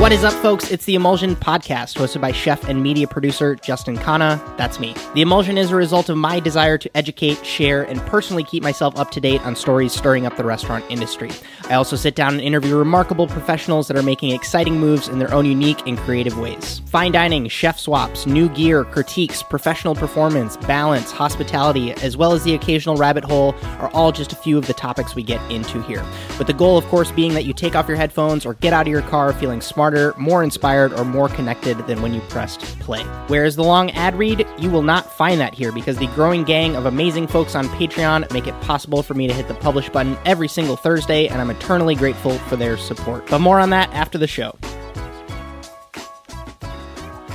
What is up, folks? It's the Emulsion Podcast, hosted by chef and media producer Justin Khanna. That's me. The Emulsion is a result of my desire to educate, share, and personally keep myself up to date on stories stirring up the restaurant industry. I also sit down and interview remarkable professionals that are making exciting moves in their own unique and creative ways. Fine dining, chef swaps, new gear, critiques, professional performance, balance, hospitality, as well as the occasional rabbit hole are all just a few of the topics we get into here. With the goal, of course, being that you take off your headphones or get out of your car feeling smarter, more inspired, or more connected than when you pressed play. Whereas the long ad read, you will not find that here because the growing gang of amazing folks on Patreon make it possible for me to hit the publish button every single Thursday, and I'm eternally grateful for their support. But more on that after the show.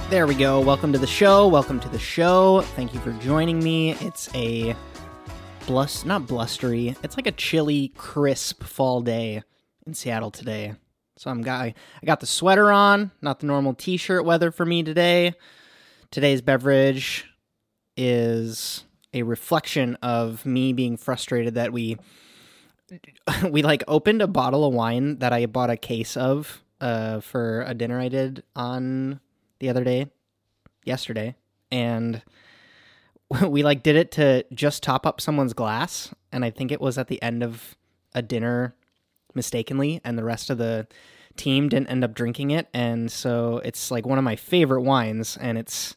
There we go. Welcome to the show. Welcome to the show. Thank you for joining me. It's a blus not blustery. It's like a chilly, crisp fall day in Seattle today. So I'm got I got the sweater on, not the normal t-shirt weather for me today. Today's beverage is a reflection of me being frustrated that we we like opened a bottle of wine that I bought a case of uh for a dinner I did on the other day, yesterday, and we like did it to just top up someone's glass and I think it was at the end of a dinner mistakenly and the rest of the team didn't end up drinking it and so it's like one of my favorite wines and it's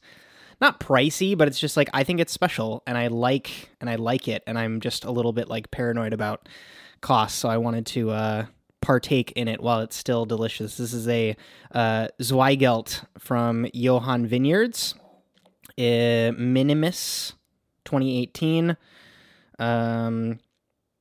not pricey but it's just like I think it's special and I like and I like it and I'm just a little bit like paranoid about costs so I wanted to uh partake in it while it's still delicious. This is a uh, Zweigelt from Johan Vineyards, uh, Minimus 2018. Um,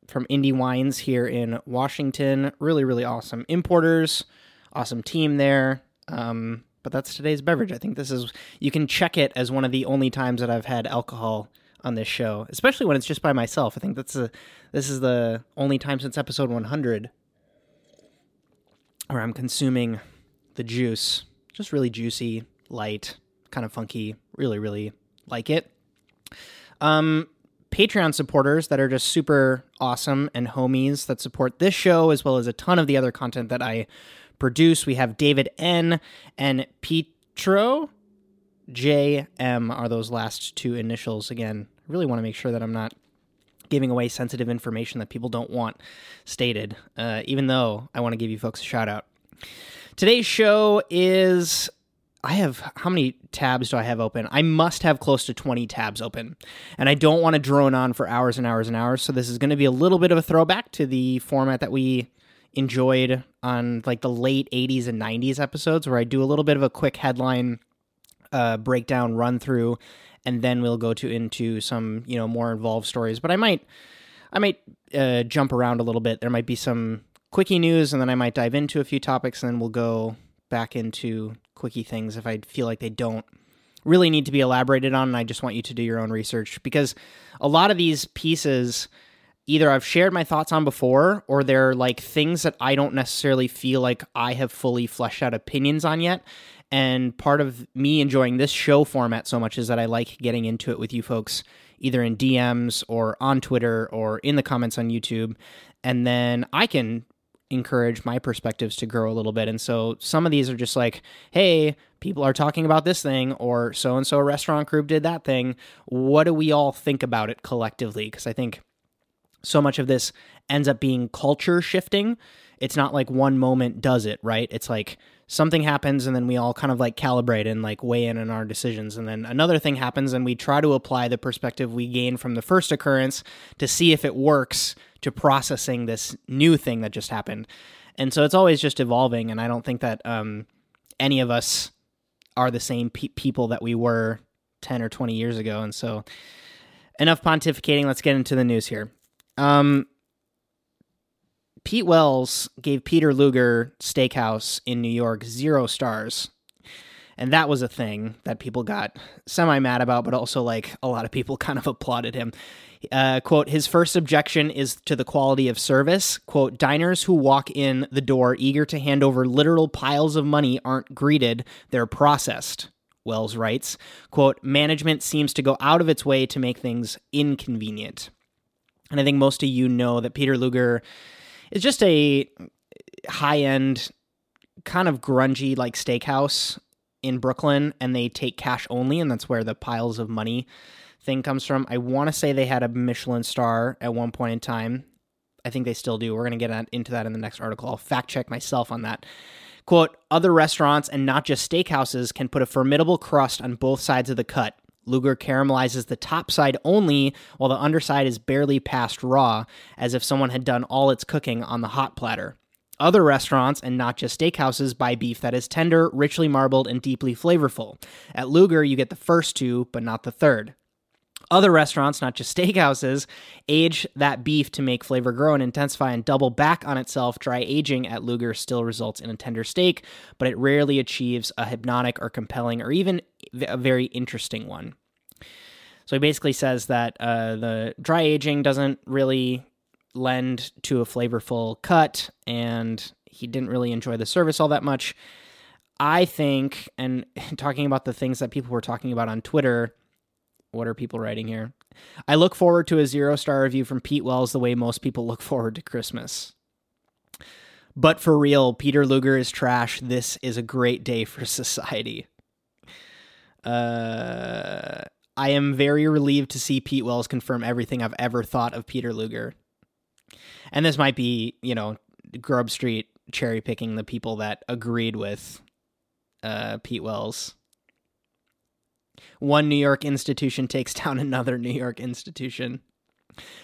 from Indie Wines here in Washington. Really, really awesome importers, awesome team there. Um, but that's today's beverage. I think this is, you can check it as one of the only times that I've had alcohol on this show, especially when it's just by myself. I think that's a, this is the only time since episode 100 where I'm consuming the juice. Just really juicy, light, kind of funky. Really, really like it. Um, Patreon supporters that are just super awesome and homies that support this show as well as a ton of the other content that I produce. We have David N and Petro JM are those last two initials. Again, I really want to make sure that I'm not giving away sensitive information that people don't want stated, uh, even though I want to give you folks a shout out. Today's show is I have how many tabs do I have open? I must have close to 20 tabs open. And I don't want to drone on for hours and hours and hours. So this is going to be a little bit of a throwback to the format that we enjoyed on like the late 80s and 90s episodes where I do a little bit of a quick headline uh, breakdown run through and then we'll go to into some, you know, more involved stories. But I might I might uh, jump around a little bit. There might be some quickie news and then I might dive into a few topics and then we'll go back into quickie things if I feel like they don't really need to be elaborated on and I just want you to do your own research because a lot of these pieces either I've shared my thoughts on before or they're like things that I don't necessarily feel like I have fully fleshed out opinions on yet. And part of me enjoying this show format so much is that I like getting into it with you folks either in DMs or on Twitter or in the comments on YouTube. And then I can encourage my perspectives to grow a little bit. And so some of these are just like, hey, people are talking about this thing, or so and so restaurant group did that thing. What do we all think about it collectively? Because I think so much of this ends up being culture shifting. It's not like one moment does it, right? It's like something happens and then we all kind of like calibrate and like weigh in on our decisions. And then another thing happens and we try to apply the perspective we gain from the first occurrence to see if it works to processing this new thing that just happened. And so it's always just evolving. And I don't think that um, any of us are the same pe- people that we were 10 or 20 years ago. And so enough pontificating. Let's get into the news here. Um, Pete Wells gave Peter Luger Steakhouse in New York zero stars. And that was a thing that people got semi mad about, but also like a lot of people kind of applauded him. Uh, quote, his first objection is to the quality of service. Quote, diners who walk in the door eager to hand over literal piles of money aren't greeted, they're processed. Wells writes, quote, management seems to go out of its way to make things inconvenient. And I think most of you know that Peter Luger is just a high end kind of grungy like steakhouse in Brooklyn and they take cash only and that's where the piles of money thing comes from. I want to say they had a Michelin star at one point in time. I think they still do. We're going to get into that in the next article. I'll fact check myself on that. Quote, other restaurants and not just steakhouses can put a formidable crust on both sides of the cut. Luger caramelizes the top side only, while the underside is barely past raw, as if someone had done all its cooking on the hot platter. Other restaurants, and not just steakhouses, buy beef that is tender, richly marbled, and deeply flavorful. At Luger, you get the first two, but not the third. Other restaurants, not just steakhouses, age that beef to make flavor grow and intensify and double back on itself. Dry aging at Luger still results in a tender steak, but it rarely achieves a hypnotic or compelling or even a very interesting one. So he basically says that uh, the dry aging doesn't really lend to a flavorful cut, and he didn't really enjoy the service all that much. I think, and talking about the things that people were talking about on Twitter, what are people writing here? I look forward to a zero star review from Pete Wells the way most people look forward to Christmas. But for real, Peter Luger is trash. This is a great day for society. Uh, I am very relieved to see Pete Wells confirm everything I've ever thought of Peter Luger. And this might be, you know, Grub Street cherry picking the people that agreed with uh, Pete Wells one New York institution takes down another New York institution.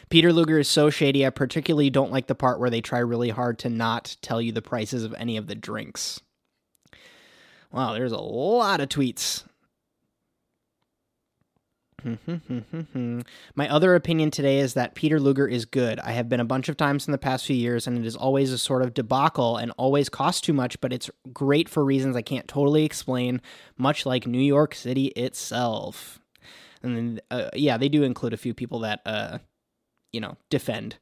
Peter Luger is so shady. I particularly don't like the part where they try really hard to not tell you the prices of any of the drinks. Wow, there's a lot of tweets. My other opinion today is that Peter Luger is good. I have been a bunch of times in the past few years, and it is always a sort of debacle and always costs too much, but it's great for reasons I can't totally explain, much like New York City itself. And then, uh, yeah, they do include a few people that, uh, you know, defend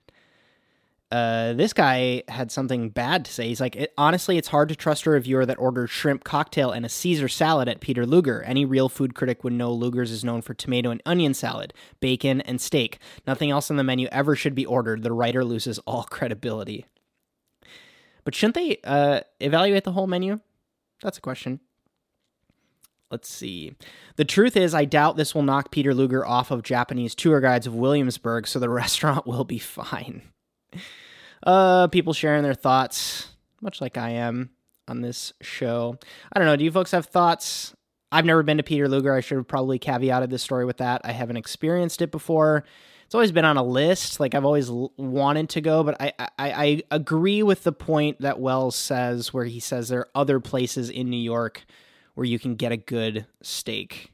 uh, this guy had something bad to say. He's like, it, honestly, it's hard to trust a reviewer that ordered shrimp cocktail and a Caesar salad at Peter Luger. Any real food critic would know Luger's is known for tomato and onion salad, bacon, and steak. Nothing else on the menu ever should be ordered. The writer loses all credibility. But shouldn't they uh, evaluate the whole menu? That's a question. Let's see. The truth is, I doubt this will knock Peter Luger off of Japanese tour guides of Williamsburg, so the restaurant will be fine. Uh, people sharing their thoughts, much like I am on this show. I don't know. Do you folks have thoughts? I've never been to Peter Luger. I should have probably caveated this story with that. I haven't experienced it before. It's always been on a list. Like I've always wanted to go, but I, I I agree with the point that Wells says, where he says there are other places in New York where you can get a good steak,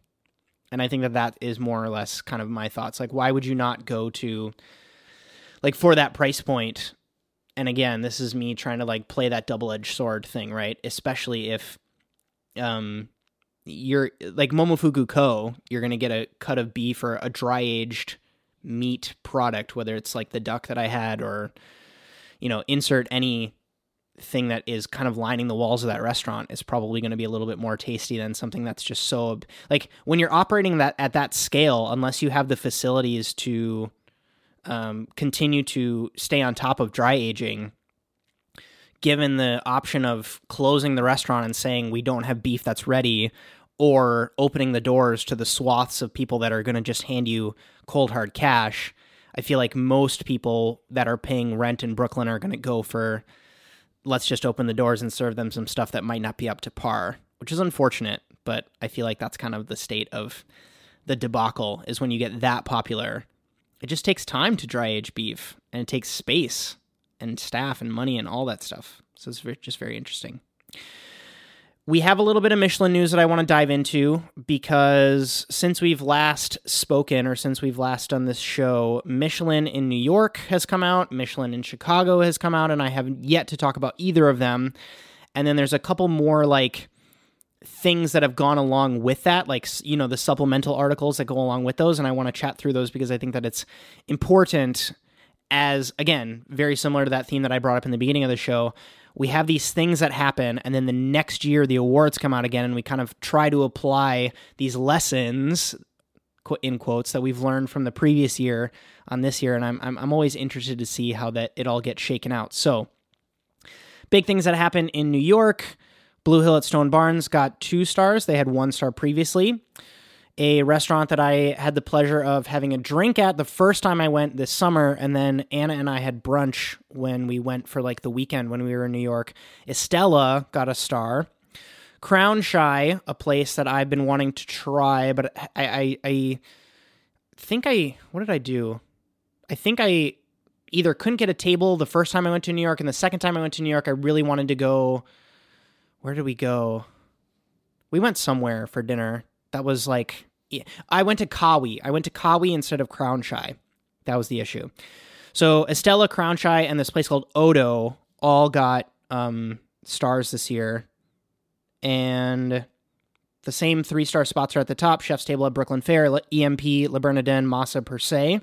and I think that that is more or less kind of my thoughts. Like, why would you not go to like for that price point and again this is me trying to like play that double-edged sword thing right? Especially if um you're like momofuku ko you're gonna get a cut of beef or a dry aged meat product whether it's like the duck that i had or you know insert any thing that is kind of lining the walls of that restaurant is probably going to be a little bit more tasty than something that's just so like when you're operating that at that scale unless you have the facilities to um, continue to stay on top of dry aging, given the option of closing the restaurant and saying we don't have beef that's ready, or opening the doors to the swaths of people that are going to just hand you cold hard cash, I feel like most people that are paying rent in Brooklyn are going to go for let's just open the doors and serve them some stuff that might not be up to par, which is unfortunate, but I feel like that's kind of the state of the debacle is when you get that popular it just takes time to dry age beef and it takes space and staff and money and all that stuff. So it's just very interesting. We have a little bit of Michelin news that I want to dive into because since we've last spoken or since we've last done this show, Michelin in New York has come out, Michelin in Chicago has come out, and I haven't yet to talk about either of them. And then there's a couple more like things that have gone along with that, like, you know, the supplemental articles that go along with those. And I want to chat through those because I think that it's important as, again, very similar to that theme that I brought up in the beginning of the show. We have these things that happen, and then the next year the awards come out again, and we kind of try to apply these lessons in quotes that we've learned from the previous year on this year and I'm, I'm i'm always interested to see how that it all gets shaken out so big things that happen in new york Blue Hill at Stone Barns got two stars. They had one star previously. A restaurant that I had the pleasure of having a drink at the first time I went this summer, and then Anna and I had brunch when we went for like the weekend when we were in New York. Estela got a star. Crown Shy, a place that I've been wanting to try, but I, I, I think I what did I do? I think I either couldn't get a table the first time I went to New York, and the second time I went to New York, I really wanted to go. Where did we go? We went somewhere for dinner. That was like I went to Kawi. I went to Kawi instead of Crown Shy. That was the issue. So Estela, Crown Shy, and this place called Odo all got um, stars this year, and the same three star spots are at the top: Chef's Table at Brooklyn Fare, EMP, Le Bernardin, Masa per se.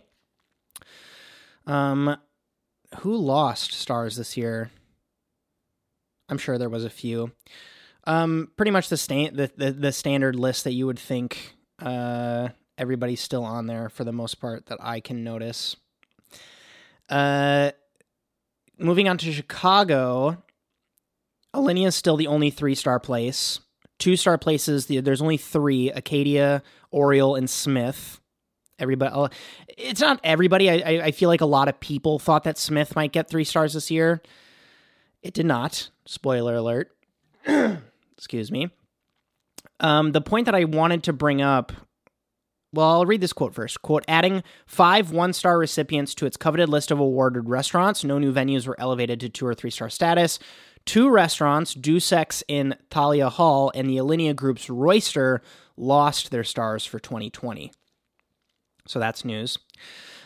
Um, who lost stars this year? I'm sure there was a few. Um, pretty much the, sta- the, the the standard list that you would think uh, everybody's still on there for the most part that I can notice. Uh, moving on to Chicago, Alinea is still the only three star place. Two star places, there's only three Acadia, Oriole, and Smyth. Everybody, uh, it's not everybody. I, I feel like a lot of people thought that Smyth might get three stars this year. It did not. Spoiler alert. Excuse me. Um, the point that I wanted to bring up well, I'll read this quote first. Quote, adding five one star recipients to its coveted list of awarded restaurants, no new venues were elevated to two or three star status. Two restaurants, Dusek's in Thalia Hall and the Alinea Group's Roister, lost their stars for 2020. So that's news.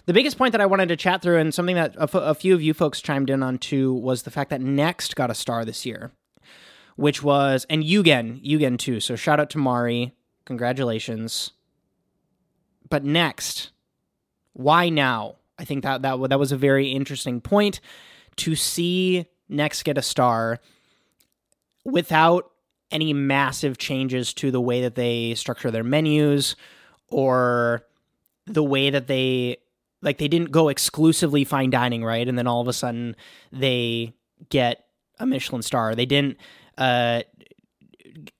The biggest point that I wanted to chat through, and something that a, f- a few of you folks chimed in on too, was the fact that Next got a star this year which was and Yugen, Yugen too. So shout out to Mari, congratulations. But next, why now? I think that that that was a very interesting point to see Next get a star without any massive changes to the way that they structure their menus or the way that they like they didn't go exclusively fine dining, right? And then all of a sudden they get a Michelin star. They didn't uh,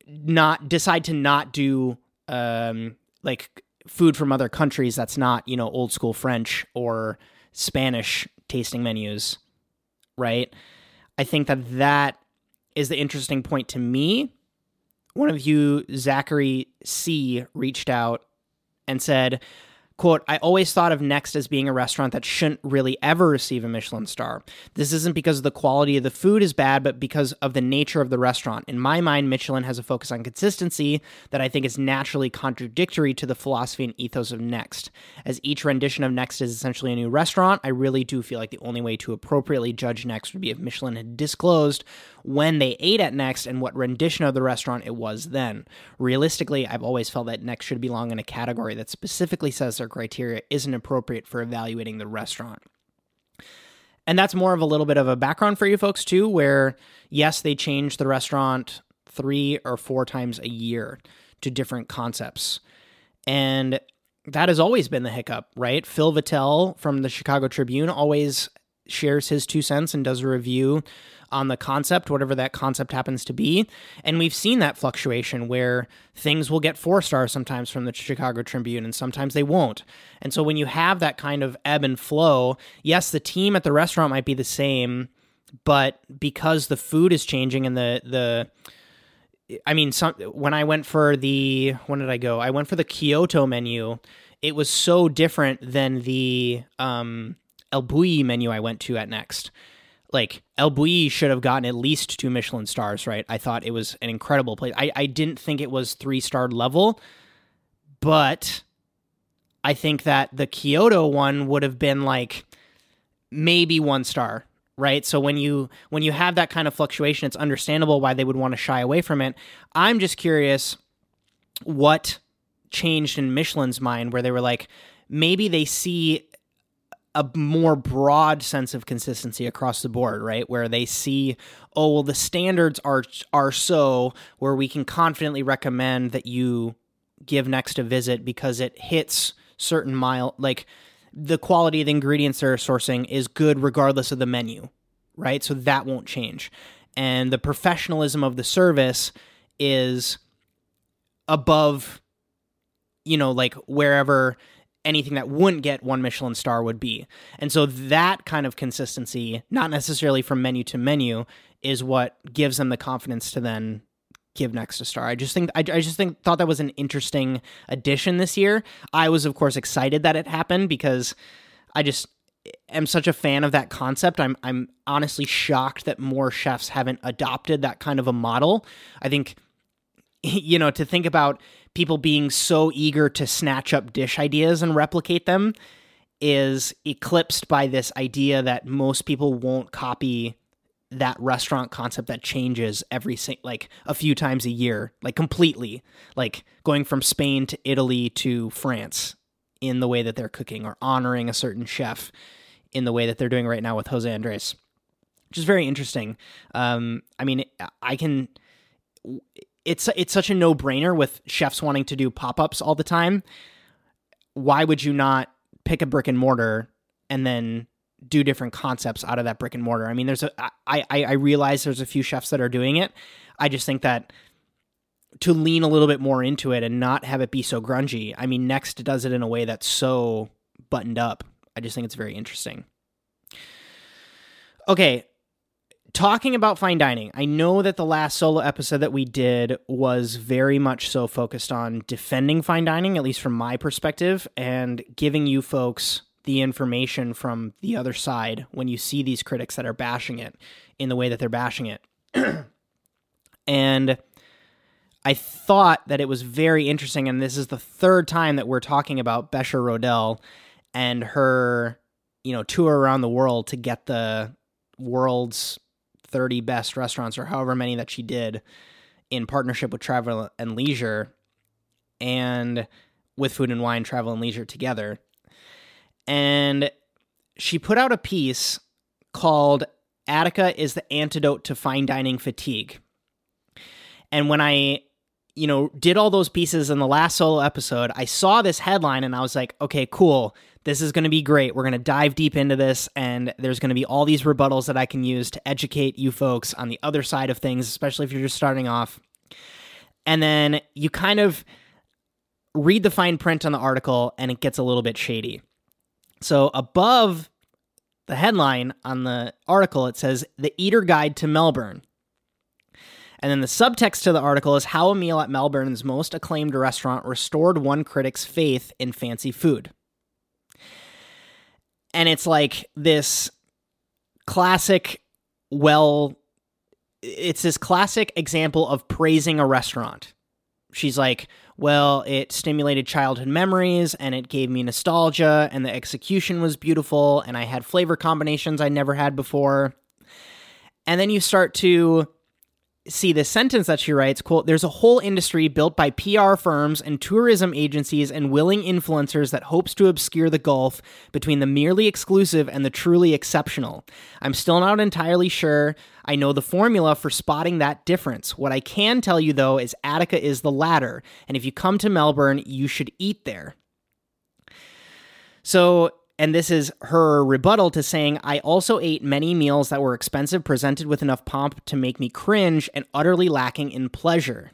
not decide to not do um, like food from other countries that's not you know old school French or Spanish tasting menus, right? I think that that is the interesting point to me. One of you, Zachary C, reached out and said, Quote, I always thought of Next as being a restaurant that shouldn't really ever receive a Michelin star. This isn't because the quality of the food is bad, but because of the nature of the restaurant. In my mind, Michelin has a focus on consistency that I think is naturally contradictory to the philosophy and ethos of Next. As each rendition of Next is essentially a new restaurant, I really do feel like the only way to appropriately judge Next would be if Michelin had disclosed when they ate at Next and what rendition of the restaurant it was then. Realistically, I've always felt that Next should belong in a category that specifically says their criteria isn't appropriate for evaluating the restaurant. And that's more of a little bit of a background for you folks, too, where yes, they change the restaurant three or four times a year to different concepts. And that has always been the hiccup, right? Phil Vettel from the Chicago Tribune always shares his two cents and does a review on the concept, whatever that concept happens to be. And we've seen that fluctuation where things will get four stars sometimes from the Chicago Tribune and sometimes they won't. And so when you have that kind of ebb and flow, yes, the team at the restaurant might be the same, but because the food is changing and the the I mean, some when I went for the when did I go? I went for the Kyoto menu. It was so different than the um, El Bulli menu I went to at Next like El Bulli should have gotten at least two Michelin stars, right? I thought it was an incredible place. I, I didn't think it was three star level, but I think that the Kyoto one would have been like maybe one star, right? So when you when you have that kind of fluctuation, it's understandable why they would want to shy away from it. I'm just curious what changed in Michelin's mind where they were like maybe they see a more broad sense of consistency across the board, right? Where they see, oh, well, the standards are are so where we can confidently recommend that you give next a visit because it hits certain mile like the quality of the ingredients they're sourcing is good regardless of the menu, right? So that won't change. and the professionalism of the service is above you know like wherever anything that wouldn't get one Michelin star would be. And so that kind of consistency, not necessarily from menu to menu, is what gives them the confidence to then give next a star. I just think I, I just think thought that was an interesting addition this year. I was of course excited that it happened because I just am such a fan of that concept. I'm I'm honestly shocked that more chefs haven't adopted that kind of a model. I think you know to think about people being so eager to snatch up dish ideas and replicate them is eclipsed by this idea that most people won't copy that restaurant concept that changes every like a few times a year like completely. Like going from Spain to Italy to France in the way that they're cooking or honoring a certain chef in the way that they're doing right now with Jose Andres which is very interesting. Um i mean i can it's it's such a no-brainer with chefs wanting to do pop-ups all the time why would you not pick a brick and mortar and then do different concepts out of that brick and mortar. I mean, there's a I, I I realize there's a few chefs that are doing it. I just think that to lean a little bit more into it and not have it be so grungy. I mean, Next does it in a way that's so buttoned up. I just think it's very interesting. Okay, talking about fine dining, I know that the last solo episode that we did was very much so focused on defending fine dining, at least from my perspective, and giving you folks the information from the other side when you see these critics that are bashing it in the way that they're bashing it. and I thought that it was very interesting, and this is the third time that we're talking about Besha Rodell and her, you know, tour around the world to get the world's 30 best restaurants or however many that she did in partnership with Travel and Leisure and with Food and Wine, Travel and Leisure together and she put out a piece called Attica is the antidote to fine dining fatigue. And when I, you know, did all those pieces in the last solo episode, I saw this headline and I was like, okay, cool. This is going to be great. We're going to dive deep into this, and there's going to be all these rebuttals that I can use to educate you folks on the other side of things, especially if you're just starting off. And then you kind of read the fine print on the article, and it gets a little bit shady. So above the headline on the article, it says The Eater Guide to Melbourne. And then the subtext to the article is how a meal at Melbourne's most acclaimed restaurant restored one critic's faith in fancy food. And it's like this classic, well, it's this classic example of praising a restaurant. She's like, well, it stimulated childhood memories and it gave me nostalgia, and the execution was beautiful, and I had flavor combinations I never had before. And then you start to see this sentence that she writes quote there's a whole industry built by pr firms and tourism agencies and willing influencers that hopes to obscure the gulf between the merely exclusive and the truly exceptional. I'm still not entirely sure i know the formula for spotting that difference. What i can tell you though is attica is the latter and if you come to melbourne you should eat there. So and this is her rebuttal to saying, I also ate many meals that were expensive, presented with enough pomp to make me cringe, and utterly lacking in pleasure.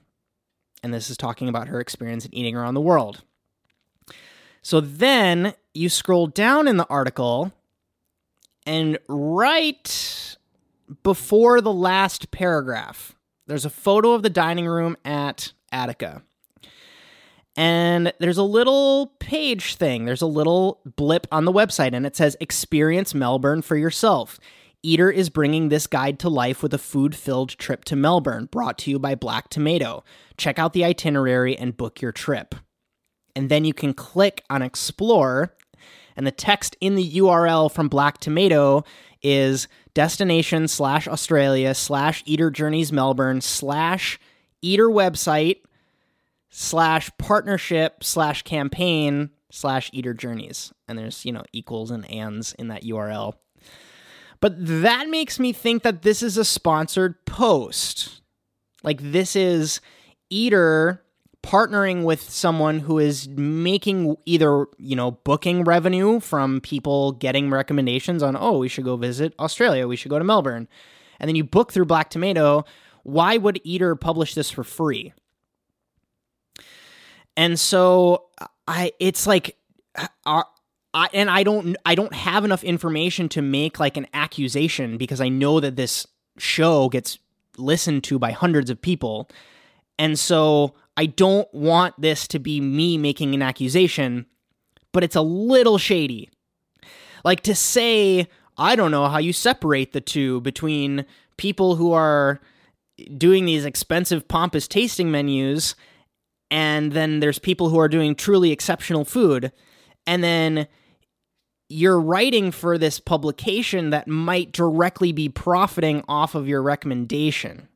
And this is talking about her experience in eating around the world. So then you scroll down in the article, and right before the last paragraph, there's a photo of the dining room at Attica. And there's a little page thing, there's a little blip on the website, and it says Experience Melbourne for yourself. Eater is bringing this guide to life with a food filled trip to Melbourne, brought to you by Black Tomato. Check out the itinerary and book your trip. And then you can click on Explore, and the text in the URL from Black Tomato is destination slash Australia slash Eater Journeys Melbourne slash Eater website slash partnership slash campaign slash eater journeys. And there's, you know, equals and ands in that URL. But that makes me think that this is a sponsored post. Like this is Eater partnering with someone who is making either, you know, booking revenue from people getting recommendations on, oh, we should go visit Australia, we should go to Melbourne. and then you book through Black Tomato, why would Eater publish this for free? And so I it's like are I, and I don't I don't have enough information to make like an accusation because I know that this show gets listened to by hundreds of people. And so I don't want this to be me making an accusation, but it's a little shady. Like to say, I don't know how you separate the two between people who are doing these expensive, pompous tasting menus, and then there's people who are doing truly exceptional food. And then you're writing for this publication that might directly be profiting off of your recommendation.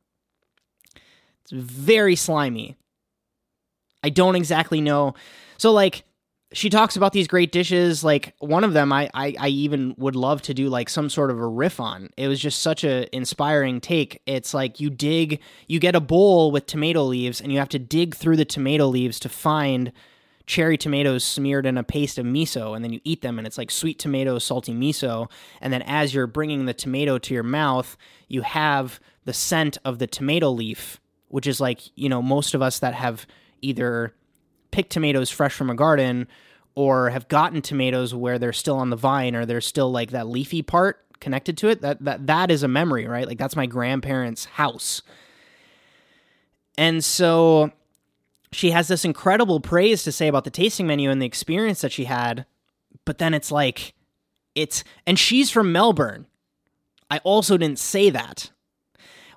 It's very slimy. I don't exactly know. So, like, she talks about these great dishes. Like one of them, I, I, I even would love to do like some sort of a riff on. It was just such a inspiring take. It's like you dig, you get a bowl with tomato leaves, and you have to dig through the tomato leaves to find cherry tomatoes smeared in a paste of miso, and then you eat them, and it's like sweet tomato, salty miso. And then as you're bringing the tomato to your mouth, you have the scent of the tomato leaf, which is like you know most of us that have either pick tomatoes fresh from a garden or have gotten tomatoes where they're still on the vine or they're still like that leafy part connected to it that that that is a memory right? Like that's my grandparents house. And so she has this incredible praise to say about the tasting menu and the experience that she had but then it's like it's and she's from Melbourne. I also didn't say that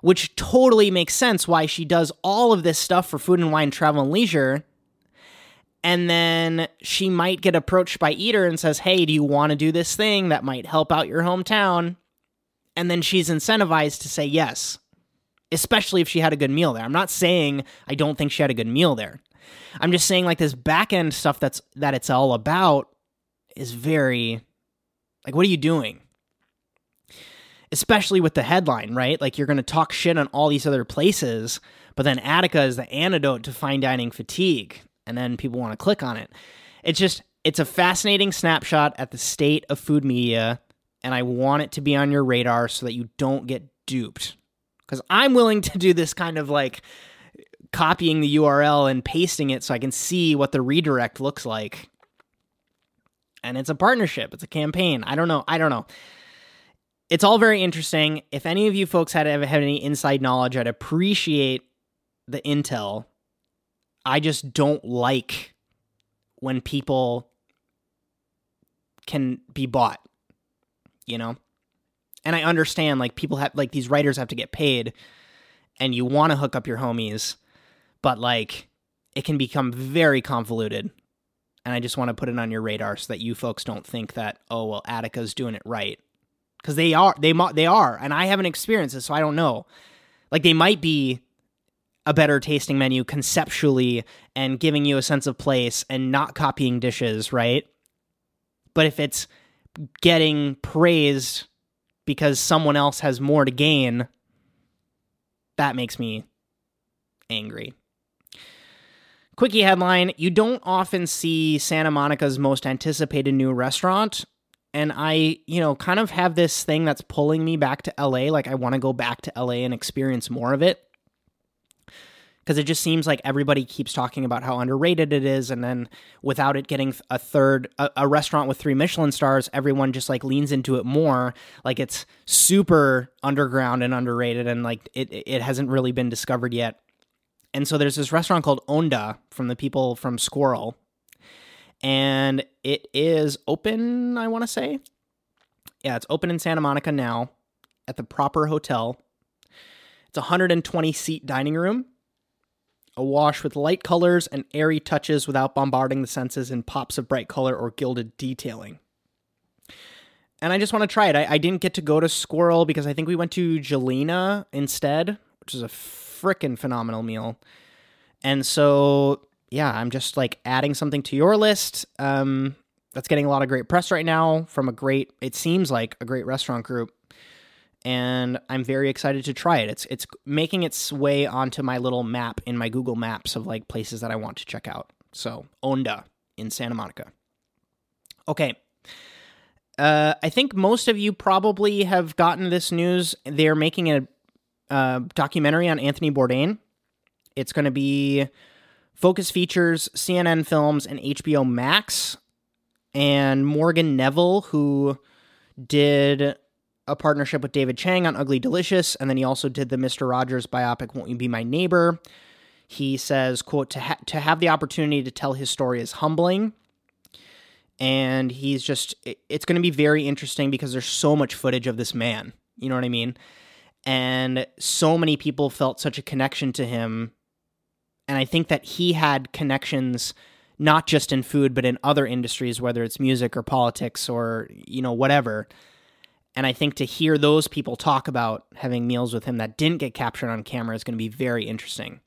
which totally makes sense why she does all of this stuff for food and wine travel and leisure and then she might get approached by Eater and says, Hey, do you want to do this thing that might help out your hometown? And then she's incentivized to say yes, especially if she had a good meal there. I'm not saying I don't think she had a good meal there. I'm just saying like this back end stuff that's that it's all about is very like what are you doing? Especially with the headline, right? Like you're going to talk shit on all these other places, but then Attica is the antidote to fine dining fatigue and then people want to click on it. It's just it's a fascinating snapshot at the state of food media and I want it to be on your radar so that you don't get duped. Cuz I'm willing to do this kind of like copying the URL and pasting it so I can see what the redirect looks like. And it's a partnership, it's a campaign. I don't know. I don't know. It's all very interesting. If any of you folks had ever had any inside knowledge, I'd appreciate the intel I just don't like when people can be bought, you know? And I understand like people have like these writers have to get paid and you want to hook up your homies, but like it can become very convoluted. And I just want to put it on your radar so that you folks don't think that oh well Attica's doing it right. Cuz they are they they are and I haven't experienced it so I don't know. Like they might be a better tasting menu conceptually and giving you a sense of place and not copying dishes, right? But if it's getting praised because someone else has more to gain, that makes me angry. Quickie headline You don't often see Santa Monica's most anticipated new restaurant. And I, you know, kind of have this thing that's pulling me back to LA. Like, I want to go back to LA and experience more of it because it just seems like everybody keeps talking about how underrated it is and then without it getting a third a, a, restaurant with three michelin stars everyone just like leans into it more. Like it's super underground and underrated and like it it hasn't really been discovered yet. And so there's this restaurant called onda from the people from Sqirl and it is open i want to say? Yeah it's open in santa monica now at the proper hotel. It's a 120 seat dining room awash with light colors and airy touches without bombarding the senses in pops of bright color or gilded detailing. And I just want to try it. I, I didn't get to go to Sqirl because I think we went to Gjelina instead, which is a freaking phenomenal meal. And so, yeah, I'm just like adding something to your list. Um, that's getting a lot of great press right now from a great, it seems like a great restaurant group and I'm very excited to try it. It's it's making its way onto my little map in my Google Maps of like places that I want to check out. So, Onda in Santa Monica. Okay. uh, I think most of you probably have gotten this news. They're making a uh, documentary on Anthony Bourdain. It's going to be Focus Features, CNN Films, and HBO Max. And Morgan Neville, who did a partnership with David Chang on Ugly Delicious, and then he also did the Mr. Rogers biopic, Won't You Be My Neighbor. He says, quote, to, ha- to have the opportunity to tell his story is humbling and he's just it's going to be very interesting because there's so much footage of this man you know what i mean and so many people felt such a connection to him and i think that he had connections not just in food but in other industries whether it's music or politics or you know whatever and i think to hear those people talk about having meals with him that didn't get captured on camera is going to be very interesting.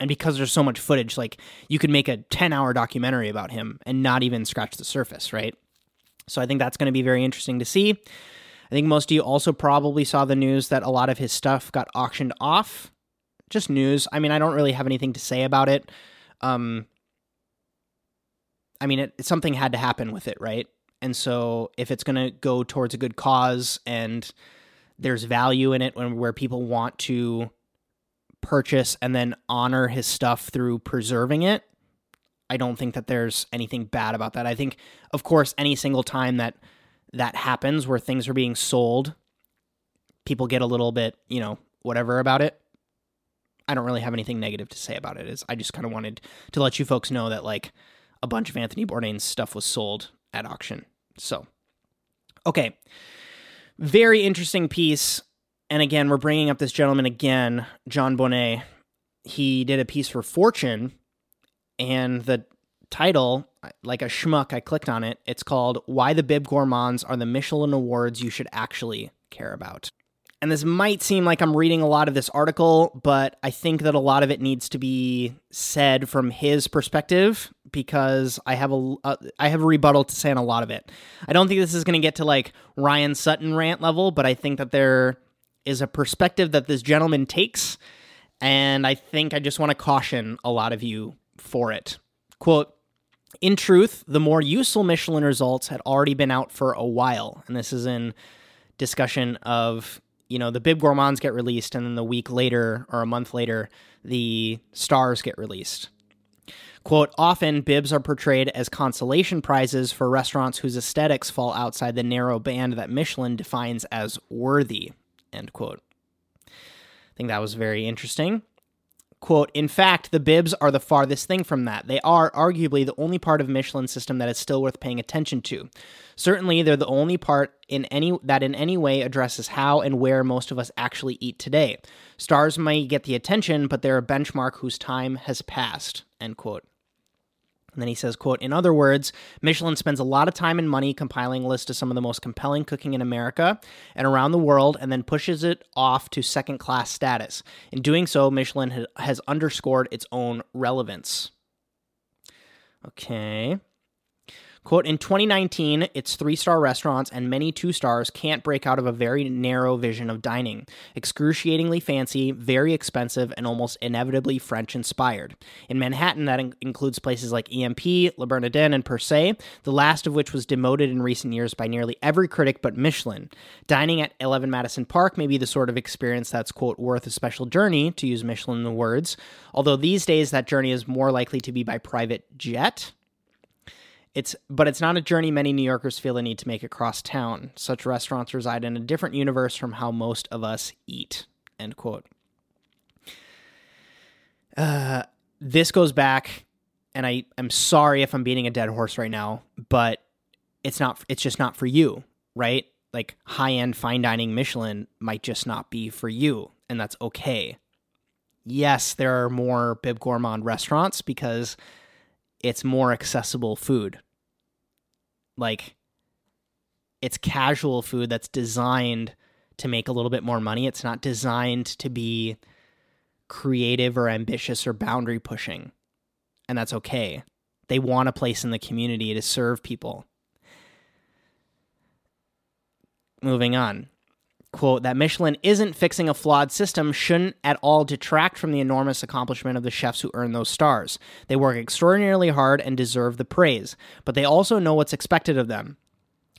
And because there's so much footage like you could make a 10 hour documentary about him and not even scratch the surface right? So i think that's going to be very interesting to see. I think most of you also probably saw the news that a lot of his stuff got auctioned off. Just news. I mean i don't really have anything to say about it. Um i mean it, something had to happen with it right and so if it's going to go towards a good cause and there's value in it when where people want to purchase and then honor his stuff through preserving it, I don't think that there's anything bad about that. I think, of course, any single time that that happens where things are being sold, people get a little bit, you know, whatever about it. I don't really have anything negative to say about it. Is I just kind of wanted to let you folks know that like a bunch of Anthony Bourdain's stuff was sold at auction. So, okay, very interesting piece and again, we're bringing up this gentleman again, Jon Bonné. He did a piece for Fortune, and the title, like a schmuck, I clicked on it. It's called Why the Bib Gourmands Are the Michelin Awards You Should Actually Care About. And this might seem like I'm reading a lot of this article, but I think that a lot of it needs to be said from his perspective because I have a, a I have a rebuttal to say on a lot of it. I don't think this is going to get to like Ryan Sutton rant level, but I think that there is a perspective that this gentleman takes, and I think I just want to caution a lot of you for it. Quote, in truth, the more useful Michelin results had already been out for a while, and this is in discussion of you know the bib gourmands get released and then the week later or a month later the stars get released quote often bibs are portrayed as consolation prizes for restaurants whose aesthetics fall outside the narrow band that michelin defines as worthy End quote. I think that was very interesting. Quote, in fact, the bibs are the farthest thing from that. They are arguably the only part of Michelin system that is still worth paying attention to. Certainly, they're the only part in any that in any way addresses how and where most of us actually eat today. Stars may get the attention, but they're a benchmark whose time has passed. End quote. And then he says, quote, in other words, Michelin spends a lot of time and money compiling lists of some of the most compelling cooking in America and around the world and then pushes it off to second class status. In doing so, Michelin has underscored its own relevance. Okay. Quote, in 2019, its three star restaurants and many two stars can't break out of a very narrow vision of dining. Excruciatingly fancy, very expensive, and almost inevitably French inspired. In Manhattan, that in- includes places like EMP, Le Bernardin, and Per Se, the last of which was demoted in recent years by nearly every critic but Michelin. Dining at 11 Madison Park may be the sort of experience that's, quote, worth a special journey, to use Michelin words, although these days that journey is more likely to be by private jet. It's but it's not a journey many New Yorkers feel the need to make across town. Such restaurants reside in a different universe from how most of us eat. End quote. Uh, this goes back, and I am sorry if I'm beating a dead horse right now, but it's not. It's just not for you, right? Like high end fine dining Michelin might just not be for you, and that's okay. Yes, there are more Bib Gourmand restaurants because it's more accessible food. Like it's casual food that's designed to make a little bit more money. It's not designed to be creative or ambitious or boundary pushing. And that's okay. They want a place in the community to serve people. Moving on quote, that Michelin isn't fixing a flawed system shouldn't at all detract from the enormous accomplishment of the chefs who earn those stars. They work extraordinarily hard and deserve the praise, but they also know what's expected of them.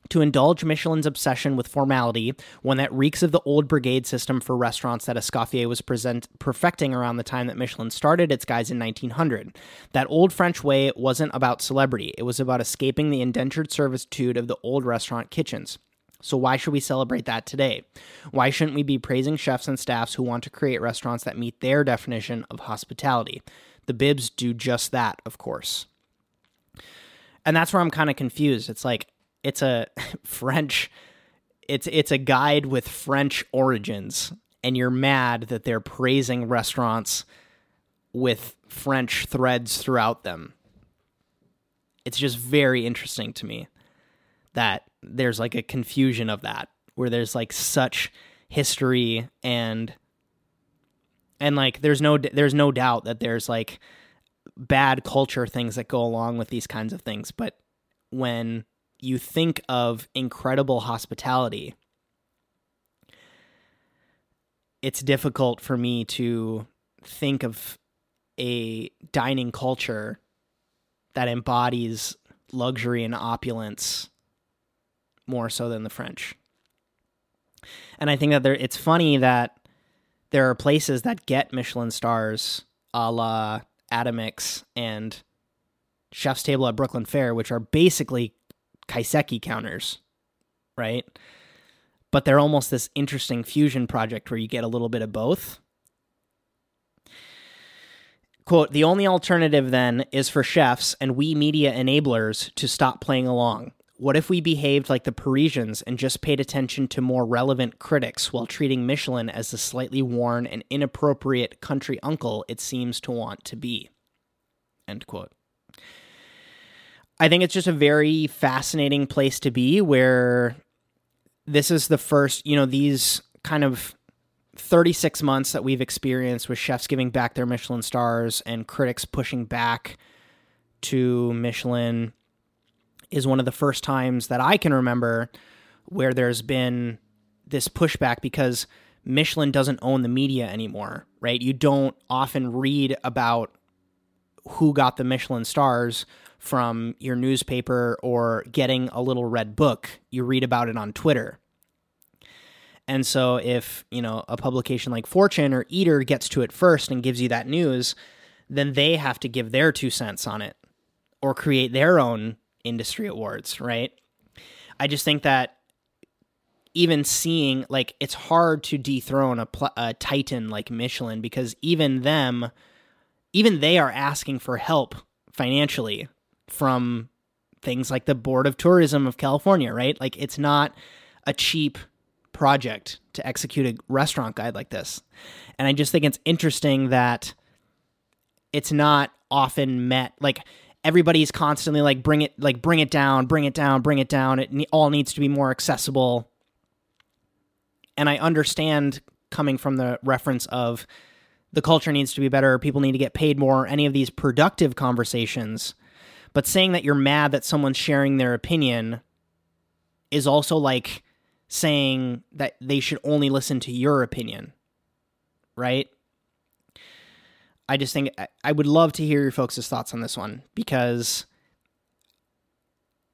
to indulge Michelin's obsession with formality, one that reeks of the old brigade system for restaurants that Escoffier was present, perfecting around the time that Michelin started its guys in 1900. That old French way wasn't about celebrity, it was about escaping the indentured servitude of the old restaurant kitchens. So, why should we celebrate that today? Why shouldn't we be praising chefs and staffs who want to create restaurants that meet their definition of hospitality? The Bibs do just that, of course. And that's where I'm kind of confused. It's like, it's a French it's it's a guide with French origins and you're mad that they're praising restaurants with French threads throughout them. It's just very interesting to me that there's like a confusion of that where there's like such history and and like there's no there's no doubt that there's like bad culture things that go along with these kinds of things. But when you think of incredible hospitality, it's difficult for me to think of a dining culture that embodies luxury and opulence more so than the French. And I think that there it's funny that there are places that get Michelin stars a la Atomix and Chef's Table at Brooklyn Fare, which are basically kaiseki counters, right? But they're almost this interesting fusion project where you get a little bit of both. Quote, the only alternative then is for chefs and we media enablers to stop playing along. What if we behaved like the Parisians and just paid attention to more relevant critics while treating Michelin as the slightly worn and inappropriate country uncle it seems to want to be? End quote. I think it's just a very fascinating place to be where this is the first, you know, these kind of 36 months that we've experienced with chefs giving back their Michelin stars and critics pushing back to Michelin is one of the first times that I can remember where there's been this pushback because Michelin doesn't own the media anymore, right? You don't often read about who got the Michelin stars from your newspaper or getting a little red book. You read about it on Twitter. And so if, you know, a publication like Fortune or Eater gets to it first and gives you that news, then they have to give their two cents on it or create their own industry awards, right? I just think that even seeing like it's hard to dethrone a, pl- a titan like Michelin because even them even they are asking for help financially from things like the Board of Tourism of California, right? Like it's not a cheap project to execute a restaurant guide like this. And I just think it's interesting that it's not often met like everybody's constantly like bring it like bring it down, bring it down, bring it down. It all needs to be more accessible. And I understand coming from the reference of the culture needs to be better, people need to get paid more, any of these productive conversations but saying that you're mad that someone's sharing their opinion is also like saying that they should only listen to your opinion. Right? I just think I would love to hear your folks' thoughts on this one because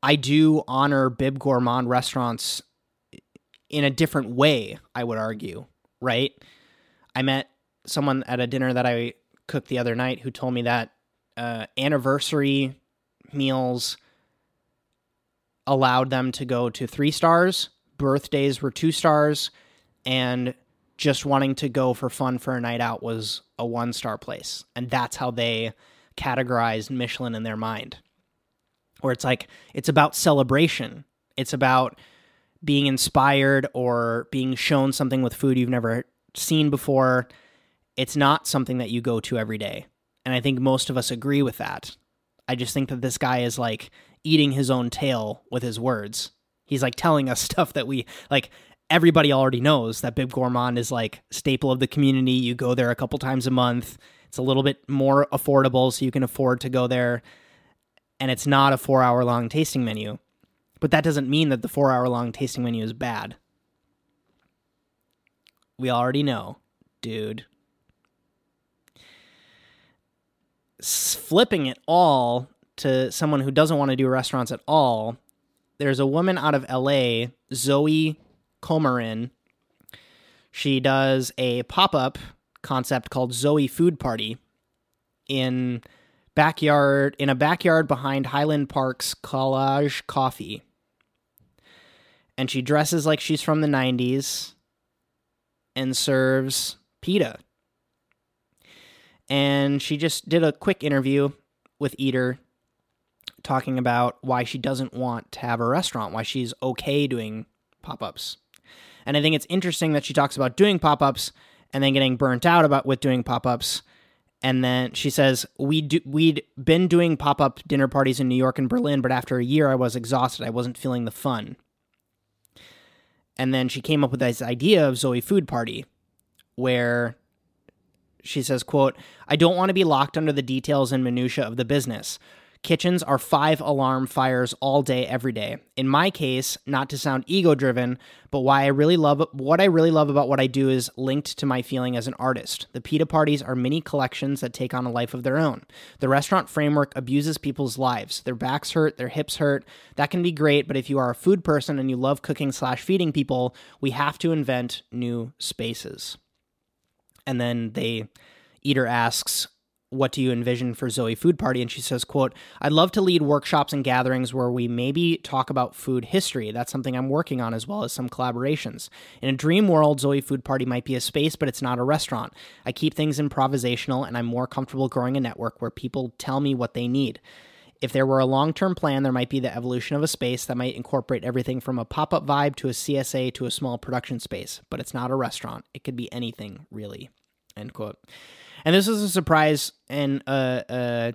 I do honor Bib Gourmand restaurants in a different way, I would argue, right? I met someone at a dinner that I cooked the other night who told me that uh, anniversary meals allowed them to go to three stars, birthdays were two stars, and just wanting to go for fun for a night out was a one star place. And that's how they categorized Michelin in their mind. Where it's like, it's about celebration. It's about being inspired or being shown something with food you've never seen before. It's not something that you go to every day. And I think most of us agree with that. I just think that this guy is like eating his own tail with his words. He's like telling us stuff that we like everybody already knows that Bib Gourmand is like staple of the community. You go there a couple times a month. It's a little bit more affordable so you can afford to go there. And it's not a 4-hour long tasting menu. But that doesn't mean that the 4-hour long tasting menu is bad. We already know, dude. flipping it all to someone who doesn't want to do restaurants at all there's a woman out of LA, Zoe Komarin. She does a pop up concept called Zoe Food Party in backyard in a backyard behind Highland Park's Collage Coffee. And she dresses like she's from the 90s and serves pita. And she just did a quick interview with Eater talking about why she doesn't want to have a restaurant, why she's okay doing pop ups. And I think it's interesting that she talks about doing pop ups and then getting burnt out about with doing pop ups. And then she says, we do, We'd been doing pop up dinner parties in New York and Berlin, but after a year, I was exhausted. I wasn't feeling the fun. And then she came up with this idea of Zoe Food Party, where she says, quote, I don't want to be locked under the details and minutia of the business. Kitchens are five alarm fires all day, every day. In my case, not to sound ego driven, but why I really love what I really love about what I do is linked to my feeling as an artist. The pita parties are mini collections that take on a life of their own. The restaurant framework abuses people's lives. Their backs hurt, their hips hurt. That can be great, but if you are a food person and you love cooking slash feeding people, we have to invent new spaces. And then they Eater asks, what do you envision for Zoe Food Party? And she says, quote, I'd love to lead workshops and gatherings where we maybe talk about food history. That's something I'm working on as well as some collaborations. In a dream world, Zoe Food Party might be a space, but it's not a restaurant. I keep things improvisational and I'm more comfortable growing a network where people tell me what they need. If there were a long term plan, there might be the evolution of a space that might incorporate everything from a pop up vibe to a CSA to a small production space, but it's not a restaurant. It could be anything, really. End quote. And this is a surprise and uh, uh,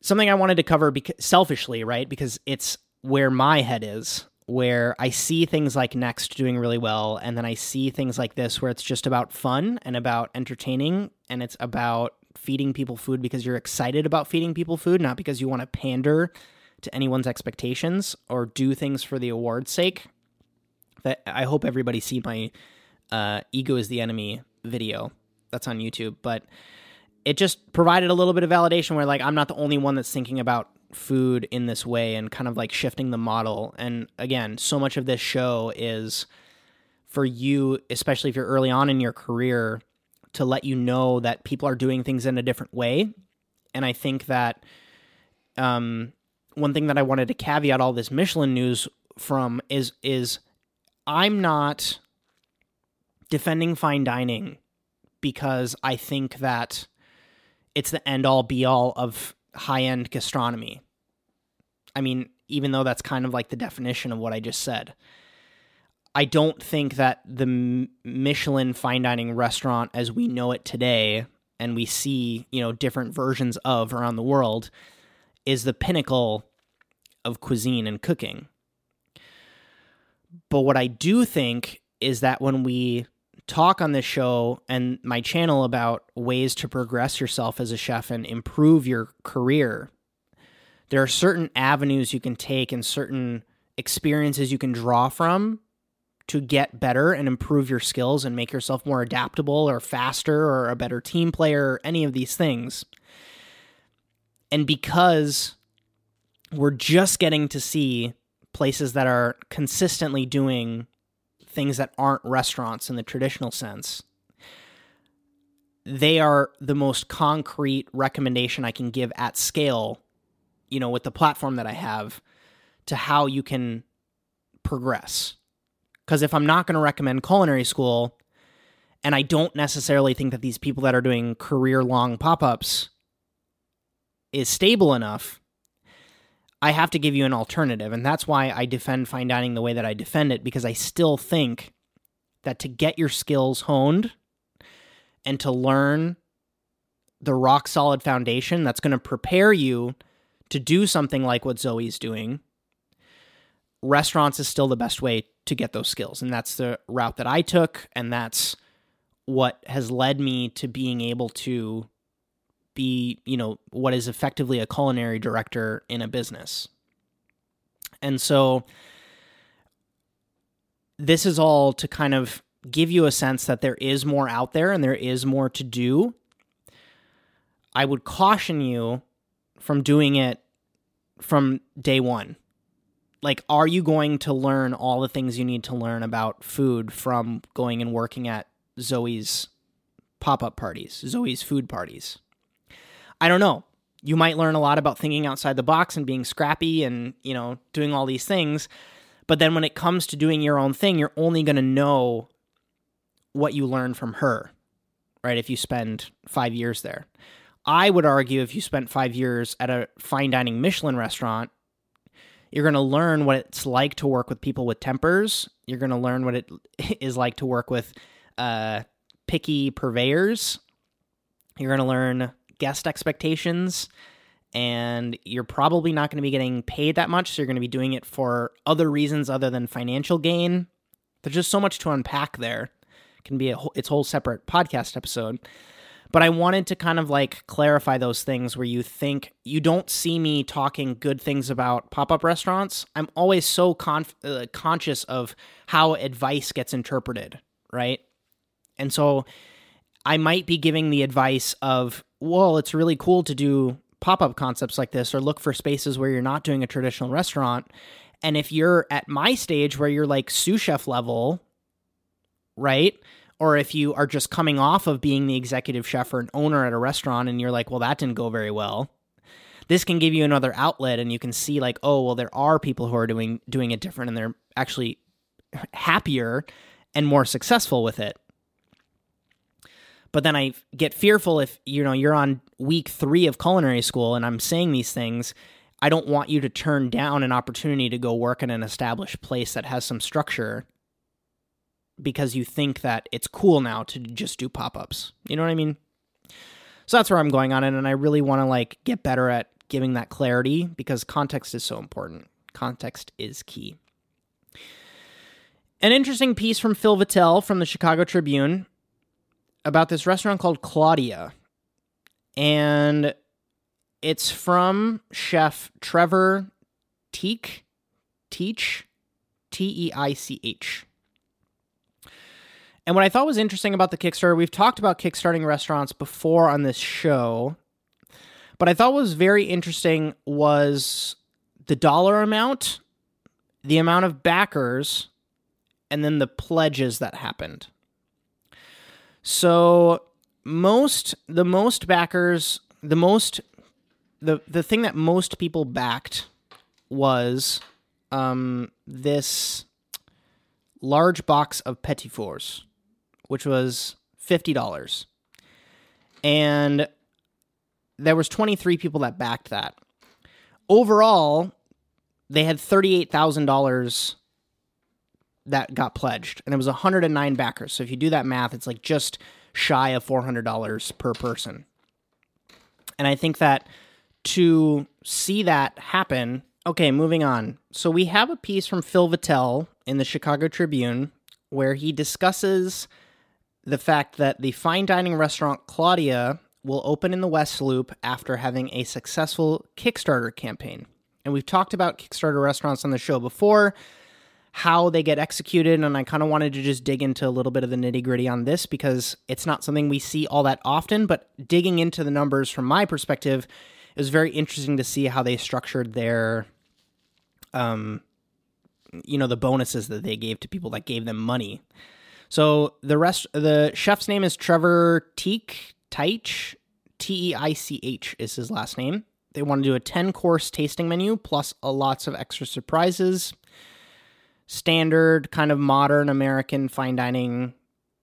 something I wanted to cover selfishly, right? Because it's where my head is, where I see things like Next doing really well, and then I see things like this where it's just about fun and about entertaining, and it's about feeding people food because you're excited about feeding people food, not because you want to pander to anyone's expectations or do things for the award's sake. That I hope everybody see my uh, ego is the enemy video that's on YouTube, but it just provided a little bit of validation where like I'm not the only one that's thinking about food in this way and kind of like shifting the model. And again, so much of this show is for you, especially if you're early on in your career, to let you know that people are doing things in a different way. And I think that um, one thing that I wanted to caveat all this Michelin news from is is I'm not defending fine dining because I think that it's the end all be all of high end gastronomy. I mean, even though that's kind of like the definition of what I just said. I don't think that the Michelin fine dining restaurant as we know it today and we see, you know, different versions of around the world is the pinnacle of cuisine and cooking. But what I do think is that when we talk on this show and my channel about ways to progress yourself as a chef and improve your career, there are certain avenues you can take and certain experiences you can draw from to get better and improve your skills and make yourself more adaptable or faster or a better team player or any of these things. And because we're just getting to see places that are consistently doing things that aren't restaurants in the traditional sense, they are the most concrete recommendation I can give at scale, you know, with the platform that I have to how you can progress. Because if I'm not going to recommend culinary school, and I don't necessarily think that these people that are doing career long pop ups is stable enough, I have to give you an alternative. And that's why I defend fine dining the way that I defend it, because I still think that to get your skills honed and to learn the rock solid foundation that's going to prepare you to do something like what Zoe's doing, restaurants is still the best way to get those skills. And that's the route that I took. And that's what has led me to being able to be, you know, what is effectively a culinary director in a business. And so this is all to kind of give you a sense that there is more out there and there is more to do. I would caution you from doing it from day one. like are you going to learn all the things you need to learn about food from going and working at Zoe's pop-up parties, Zoe's food parties? I don't know. You might learn a lot about thinking outside the box and being scrappy and, you know, doing all these things. But then when it comes to doing your own thing, you're only going to know what you learn from her, right? If you spend 5 years there. I would argue if you spent 5 years at a fine dining Michelin restaurant, you're going to learn what it's like to work with people with tempers. You're going to learn what it is like to work with uh, picky purveyors. You're going to learn guest expectations, and you're probably not going to be getting paid that much. So you're going to be doing it for other reasons other than financial gain. There's just so much to unpack there. It can be a whole, its whole separate podcast episode. But I wanted to kind of like clarify those things where you think you don't see me talking good things about pop up restaurants. I'm always so conf- uh, conscious of how advice gets interpreted, right? And so I might be giving the advice of, well, it's really cool to do pop up concepts like this or look for spaces where you're not doing a traditional restaurant. And if you're at my stage where you're like sous chef level, right? or if you are just coming off of being the executive chef or an owner at a restaurant and you're like, well, that didn't go very well. This can give you another outlet and you can see like, oh, well, there are people who are doing doing it different and they're actually happier and more successful with it. But then I get fearful if you know you're on week 3 of culinary school and I'm saying these things, I don't want you to turn down an opportunity to go work in an established place that has some structure because you think that it's cool now to just do pop-ups. You know what I mean? So that's where I'm going on it and I really want to like get better at giving that clarity because context is so important. Context is key. An interesting piece from Phil Vettel from the Chicago Tribune about this restaurant called Claudia. And it's from chef Trevor Teich, Teach, T E I C H. And what I thought was interesting about the Kickstarter, we've talked about kickstarting restaurants before on this show, but I thought was very interesting was the dollar amount, the amount of backers, and then the pledges that happened. So most the most backers, the most the the thing that most people backed was um this large box of petit fours which was $50. And there was 23 people that backed that. Overall, they had $38,000 that got pledged and it was 109 backers. So if you do that math, it's like just shy of $400 per person. And I think that to see that happen, okay, moving on. So we have a piece from Phil Vettel in the Chicago Tribune where he discusses the fact that the fine dining restaurant Claudia will open in the West Loop after having a successful Kickstarter campaign. And we've talked about Kickstarter restaurants on the show before, how they get executed, and I kind of wanted to just dig into a little bit of the nitty gritty on this because it's not something we see all that often. But digging into the numbers from my perspective, it was very interesting to see how they structured their, um, you know, the bonuses that they gave to people that gave them money. So the rest, the chef's name is Trevor Teich. Teich, T E I C H is his last name. They want to do a 10 course tasting menu plus a lots of extra surprises. Standard, kind of modern American fine dining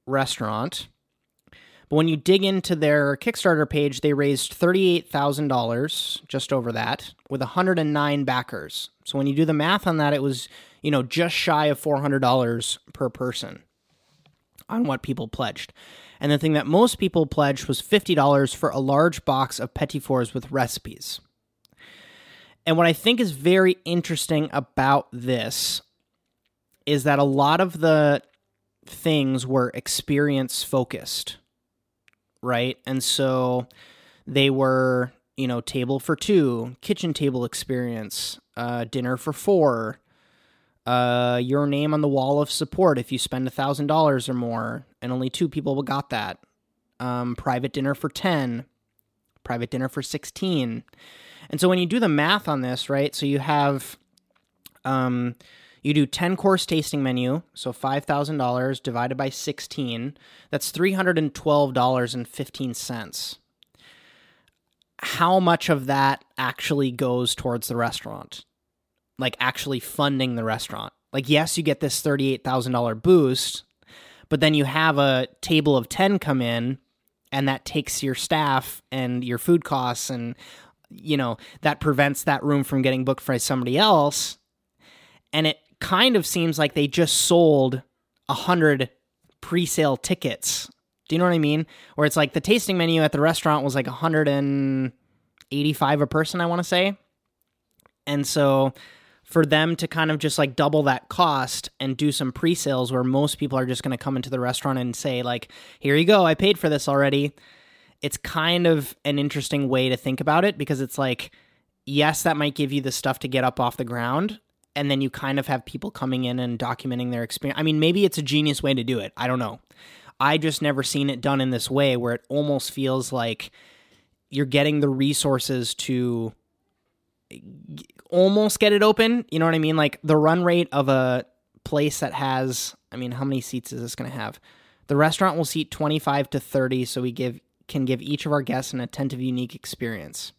restaurant. But when you dig into their Kickstarter page, they raised $38,000, just over that, with 109 backers. So when you do the math on that, it was, you know, just shy of $400 per person on what people pledged. And the thing that most people pledged was $50 for a large box of petit fours with recipes. And what I think is very interesting about this is that a lot of the things were experience focused, right? And so they were, you know, table for two, kitchen table experience, uh, dinner for four, uh, your name on the wall of support if you spend a thousand dollars or more, and only two people got that. Um, private dinner for ten, private dinner for sixteen, and so when you do the math on this, right? So you have Um, you do 10 course tasting menu, so $5,000 divided by 16. That's $312.15. How much of that actually goes towards the restaurant? Like actually funding the restaurant? Like, yes, you get this $38,000 boost, but then you have a table of 10 come in and that takes your staff and your food costs and you know that prevents that room from getting booked by somebody else and it kind of seems like they just sold a hundred pre-sale tickets. Do you know what i mean? Where it's like the tasting menu at the restaurant was like 185 a person i want to say. And so for them to kind of just like double that cost and do some pre-sales where most people are just going to come into the restaurant and say like here you go i paid for this already it's kind of an interesting way to think about it because it's like yes that might give you the stuff to get up off the ground and then you kind of have people coming in and documenting their experience i mean maybe it's a genius way to do it i don't know i just never seen it done in this way where it almost feels like you're getting the resources to almost get it open. You know what I mean? Like the run rate of a place that has, I mean, how many seats is this going to have? The restaurant will seat 25 to 30, so we give can give each of our guests an attentive, unique experience.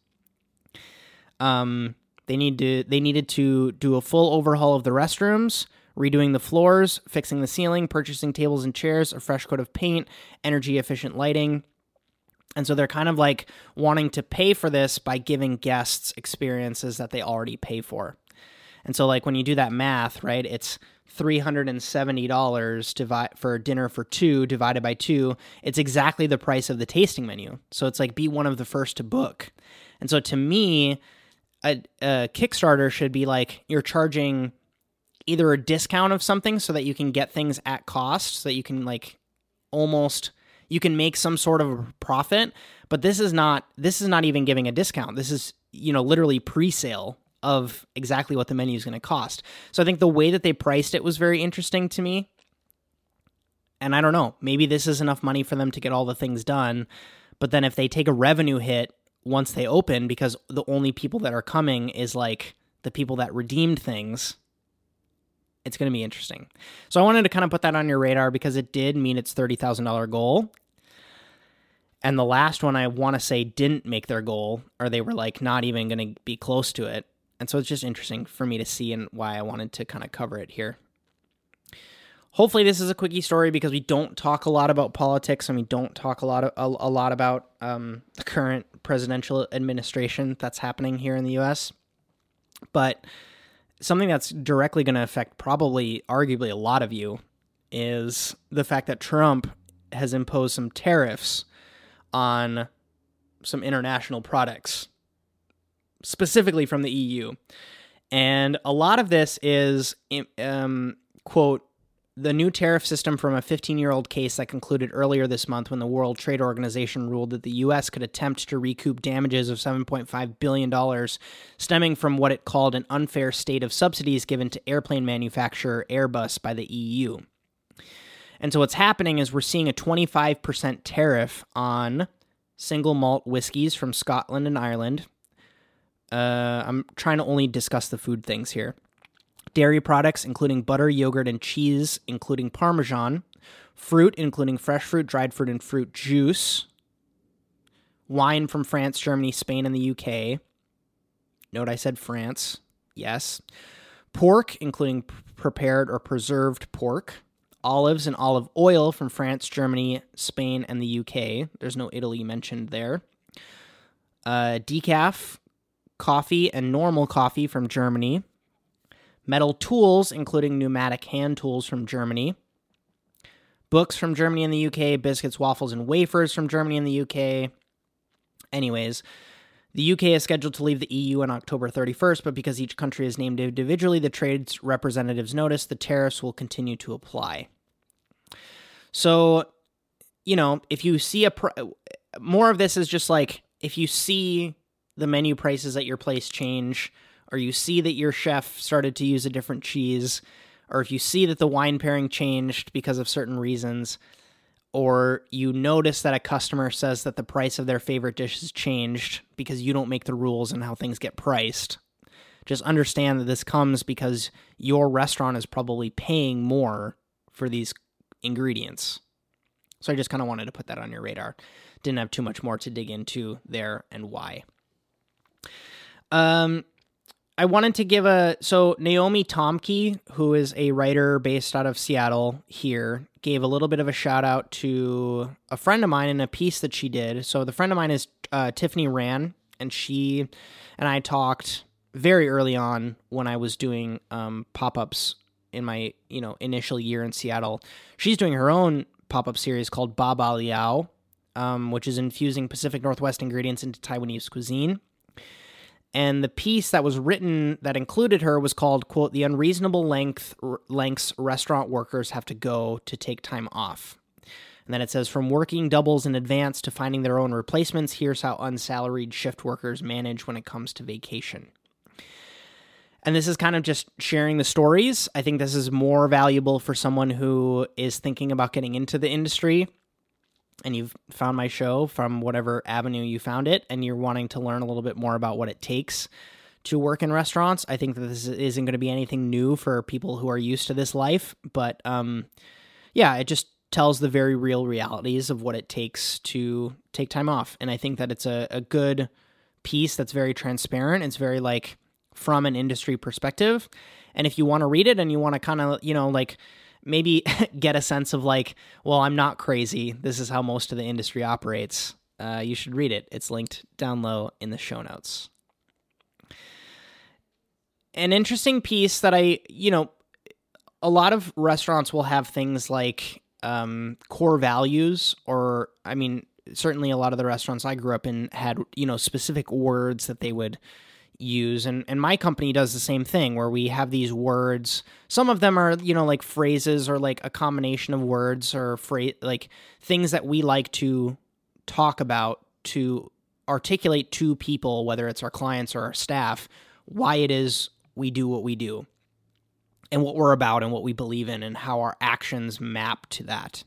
Um, they need to they needed to do a full overhaul of the restrooms, redoing the floors, fixing the ceiling, purchasing tables and chairs, a fresh coat of paint, energy efficient lighting, and so they're kind of like wanting to pay for this by giving guests experiences that they already pay for. And so like when you do that math, right, it's $370 divide for dinner for two divided by two. It's exactly the price of the tasting menu. So it's like be one of the first to book. And so to me, a, a Kickstarter should be like you're charging either a discount of something so that you can get things at cost so that you can like almost you can make some sort of profit but this is not this is not even giving a discount. This is you know literally pre-sale of exactly what the menu is going to cost. So i think the way that they priced it was very interesting to me and i don't know maybe this is enough money for them to get all the things done but then if they take a revenue hit once they open because the only people that are coming is like the people that redeemed things it's going to be interesting. So I wanted to kind of put that on your radar because it did mean its $30,000 goal. And the last one I want to say didn't make their goal or they were like not even going to be close to it. And so it's just interesting for me to see and why I wanted to kind of cover it here. Hopefully this is a quickie story because we don't talk a lot about politics and we don't talk a lot of, a, a lot about um, the current presidential administration that's happening here in the U.S. But something that's directly going to affect probably arguably a lot of you is the fact that Trump has imposed some tariffs on some international products specifically from the EU. And a lot of this is um, quote the new tariff system from a 15 year old case that concluded earlier this month when the World Trade Organization ruled that the U.S. could attempt to recoup damages of $7.5 billion stemming from what it called an unfair state of subsidies given to airplane manufacturer Airbus by the EU. And so what's happening is we're seeing a 25% tariff on single malt whiskeys from Scotland and Ireland. Uh, I'm trying to only discuss the food things here dairy products, including butter, yogurt, and cheese, including Parmesan, fruit, including fresh fruit, dried fruit, and fruit juice, wine from France, Germany, Spain, and the UK. Note I said France. Yes. Pork, including prepared or preserved pork. Olives and olive oil from France, Germany, Spain, and the UK. There's no Italy mentioned there. Uh, decaf, coffee, and normal coffee from Germany metal tools, including pneumatic hand tools from Germany, books from Germany and the UK, biscuits, waffles, and wafers from Germany and the UK. Anyways, the UK is scheduled to leave the EU on October 31st, but because each country is named individually, the trade representatives notice the tariffs will continue to apply. So, you know, if you see a pr- more of this is just like if you see the menu prices at your place change, or you see that your chef started to use a different cheese, or if you see that the wine pairing changed because of certain reasons, or you notice that a customer says that the price of their favorite dish has changed because you don't make the rules and how things get priced, Just understand that this comes because your restaurant is probably paying more for these ingredients. So I just kind of wanted to put that on your radar. Didn't have too much more to dig into there and why. Um, I wanted to give a so Naomi Tomky, who is a writer based out of Seattle here, gave a little bit of a shout out to a friend of mine in a piece that she did. So the friend of mine is uh, Tiffany Ran, and she and I talked very early on when I was doing um, pop ups in my you know initial year in Seattle. She's doing her own pop up series called Baba Liao, um, which is infusing Pacific Northwest ingredients into Taiwanese cuisine and the piece that was written that included her was called quote the unreasonable length lengths restaurant workers have to go to take time off. And then it says from working doubles in advance to finding their own replacements here's how unsalaried shift workers manage when it comes to vacation. And this is kind of just sharing the stories. I think this is more valuable for someone who is thinking about getting into the industry and you've found my show from whatever avenue you found it and you're wanting to learn a little bit more about what it takes to work in restaurants, I think that this isn't going to be anything new for people who are used to this life. But um, yeah, it just tells the very real realities of what it takes to take time off. And I think that it's a, a good piece that's very transparent. It's very like from an industry perspective. And if you want to read it and you want to kind of, you know, like maybe get a sense of like, well, I'm not crazy. This is how most of the industry operates. Uh, you should read it. It's linked down low in the show notes. An interesting piece that I, you know, a lot of restaurants will have things like um, core values, or I mean, certainly a lot of the restaurants I grew up in had, you know, specific words that they would use and and my company does the same thing where we have these words. Some of them are you know like phrases or like a combination of words or phrase like things that we like to talk about to articulate to people whether it's our clients or our staff why it is we do what we do and what we're about and what we believe in and how our actions map to that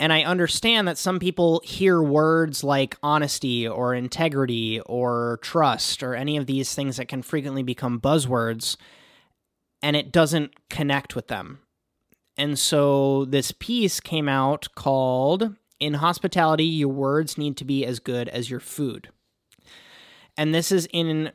and I understand that some people hear words like honesty or integrity or trust or any of these things that can frequently become buzzwords and it doesn't connect with them. And so this piece came out called In Hospitality, Your Words Need to Be as Good as Your Food. And this is in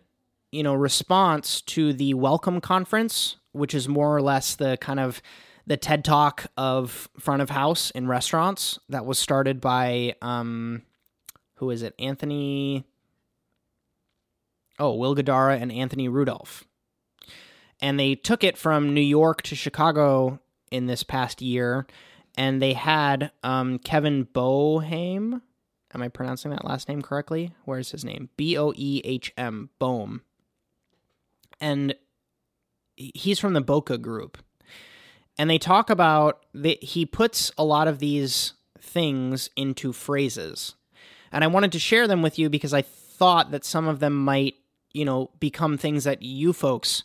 you know response to the welcome conference which is more or less the kind of the TED Talk of front of house in restaurants that was started by um, who is it? Anthony. Oh, Will Guidara and Anthony Rudolf. And they took it from New York to Chicago in this past year, and they had um, Kevin Boehm. Am I pronouncing that last name correctly? Where's his name? B O E H M, Boehm. And he's from the Boka group and they talk about that he puts a lot of these things into phrases. And i wanted to share them with you because i thought that some of them might you know become things that you folks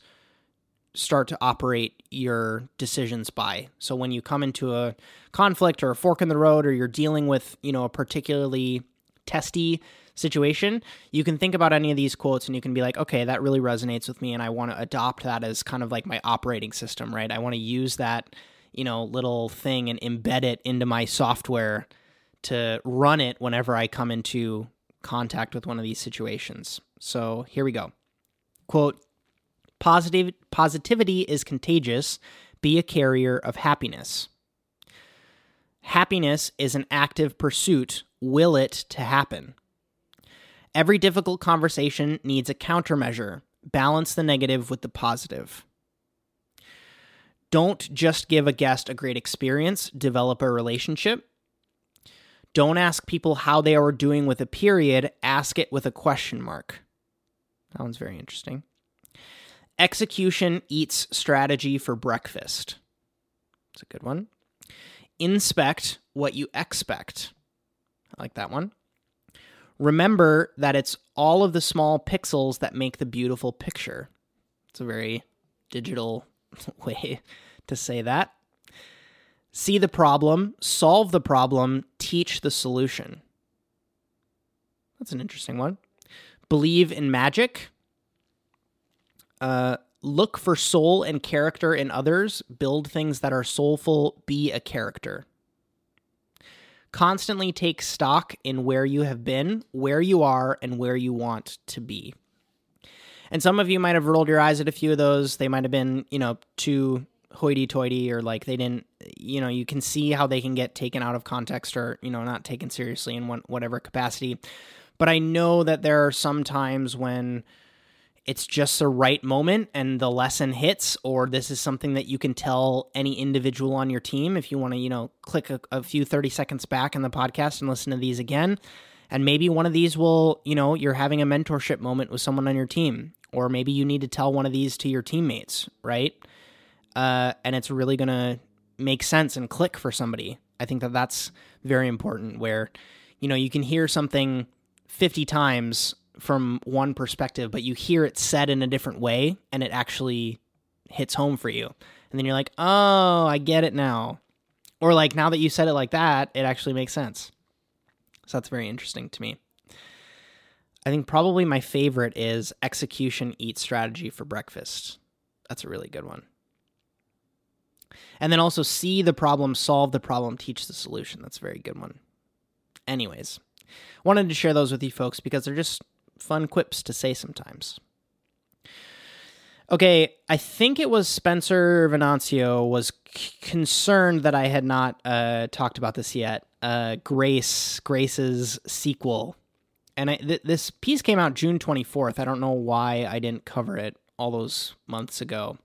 start to operate your decisions by. So when you come into a conflict or a fork in the road or you're dealing with you know a particularly testy situation, you can think about any of these quotes and you can be like, okay, that really resonates with me and I want to adopt that as kind of like my operating system, right? I want to use that, you know, little thing and embed it into my software to run it whenever I come into contact with one of these situations. So, here we go. Quote, Positive positivity is contagious. Be a carrier of happiness. Happiness is an active pursuit. Will it to happen. Every difficult conversation needs a countermeasure. Balance the negative with the positive. Don't just give a guest a great experience, develop a relationship. Don't ask people how they are doing with a period, ask it with a question mark. That one's very interesting. Execution eats strategy for breakfast. It's a good one. Inspect what you expect. I like that one. Remember that it's all of the small pixels that make the beautiful picture. It's a very digital way to say that. See the problem, solve the problem, teach the solution. That's an interesting one. Believe in magic. Uh, look for soul and character in others. Build things that are soulful. Be a character. Constantly take stock in where you have been, where you are, and where you want to be. And some of you might have rolled your eyes at a few of those. They might have been, you know, too hoity toity or like they didn't, you know, you can see how they can get taken out of context or, you know, not taken seriously in whatever capacity. But I know that there are some times when it's just the right moment and the lesson hits, or this is something that you can tell any individual on your team if you want to, you know, click a, a few 30 seconds back in the podcast and listen to these again. And maybe one of these will, you know, you're having a mentorship moment with someone on your team, or maybe you need to tell one of these to your teammates, right? Uh, and it's really to make sense and click for somebody. I think that that's very important where, you know, you can hear something 50 times from one perspective, but you hear it said in a different way and it actually hits home for you. And then you're like, oh, I get it now. Or like now that you said it like that, it actually makes sense. So that's very interesting to me. I think probably my favorite is execution eat strategy for breakfast. That's a really good one. And then also see the problem, solve the problem, teach the solution. That's a very good one. Anyways, wanted to share those with you folks because they're just fun quips to say sometimes. Okay, I think it was Spencer Venancio was c- concerned that I had not uh, talked about this yet. Uh, Grace, Grace's sequel, and I, th- this piece came out June twenty fourth. I don't know why I didn't cover it all those months ago,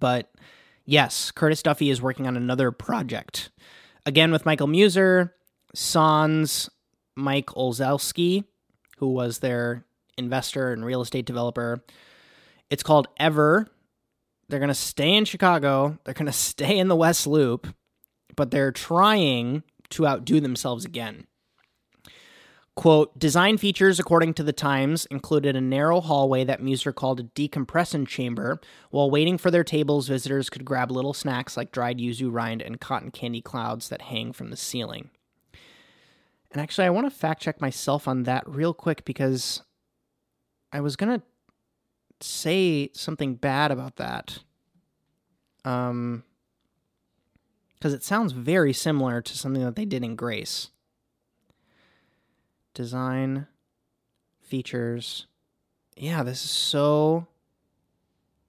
but yes, Curtis Duffy is working on another project again with Michael Muser, Sans, Mike Olszewski, who was their investor and real estate developer. It's called Ever. They're going to stay in Chicago. They're going to stay in the West Loop, but they're trying to outdo themselves again. Quote, design features, according to the Times, included a narrow hallway that Muser called a decompression chamber. While waiting for their tables, visitors could grab little snacks like dried yuzu rind and cotton candy clouds that hang from the ceiling. And actually, I want to fact check myself on that real quick because I was going to say something bad about that. Um, because it sounds very similar to something that they did in Grace. Design, features. Yeah, this is so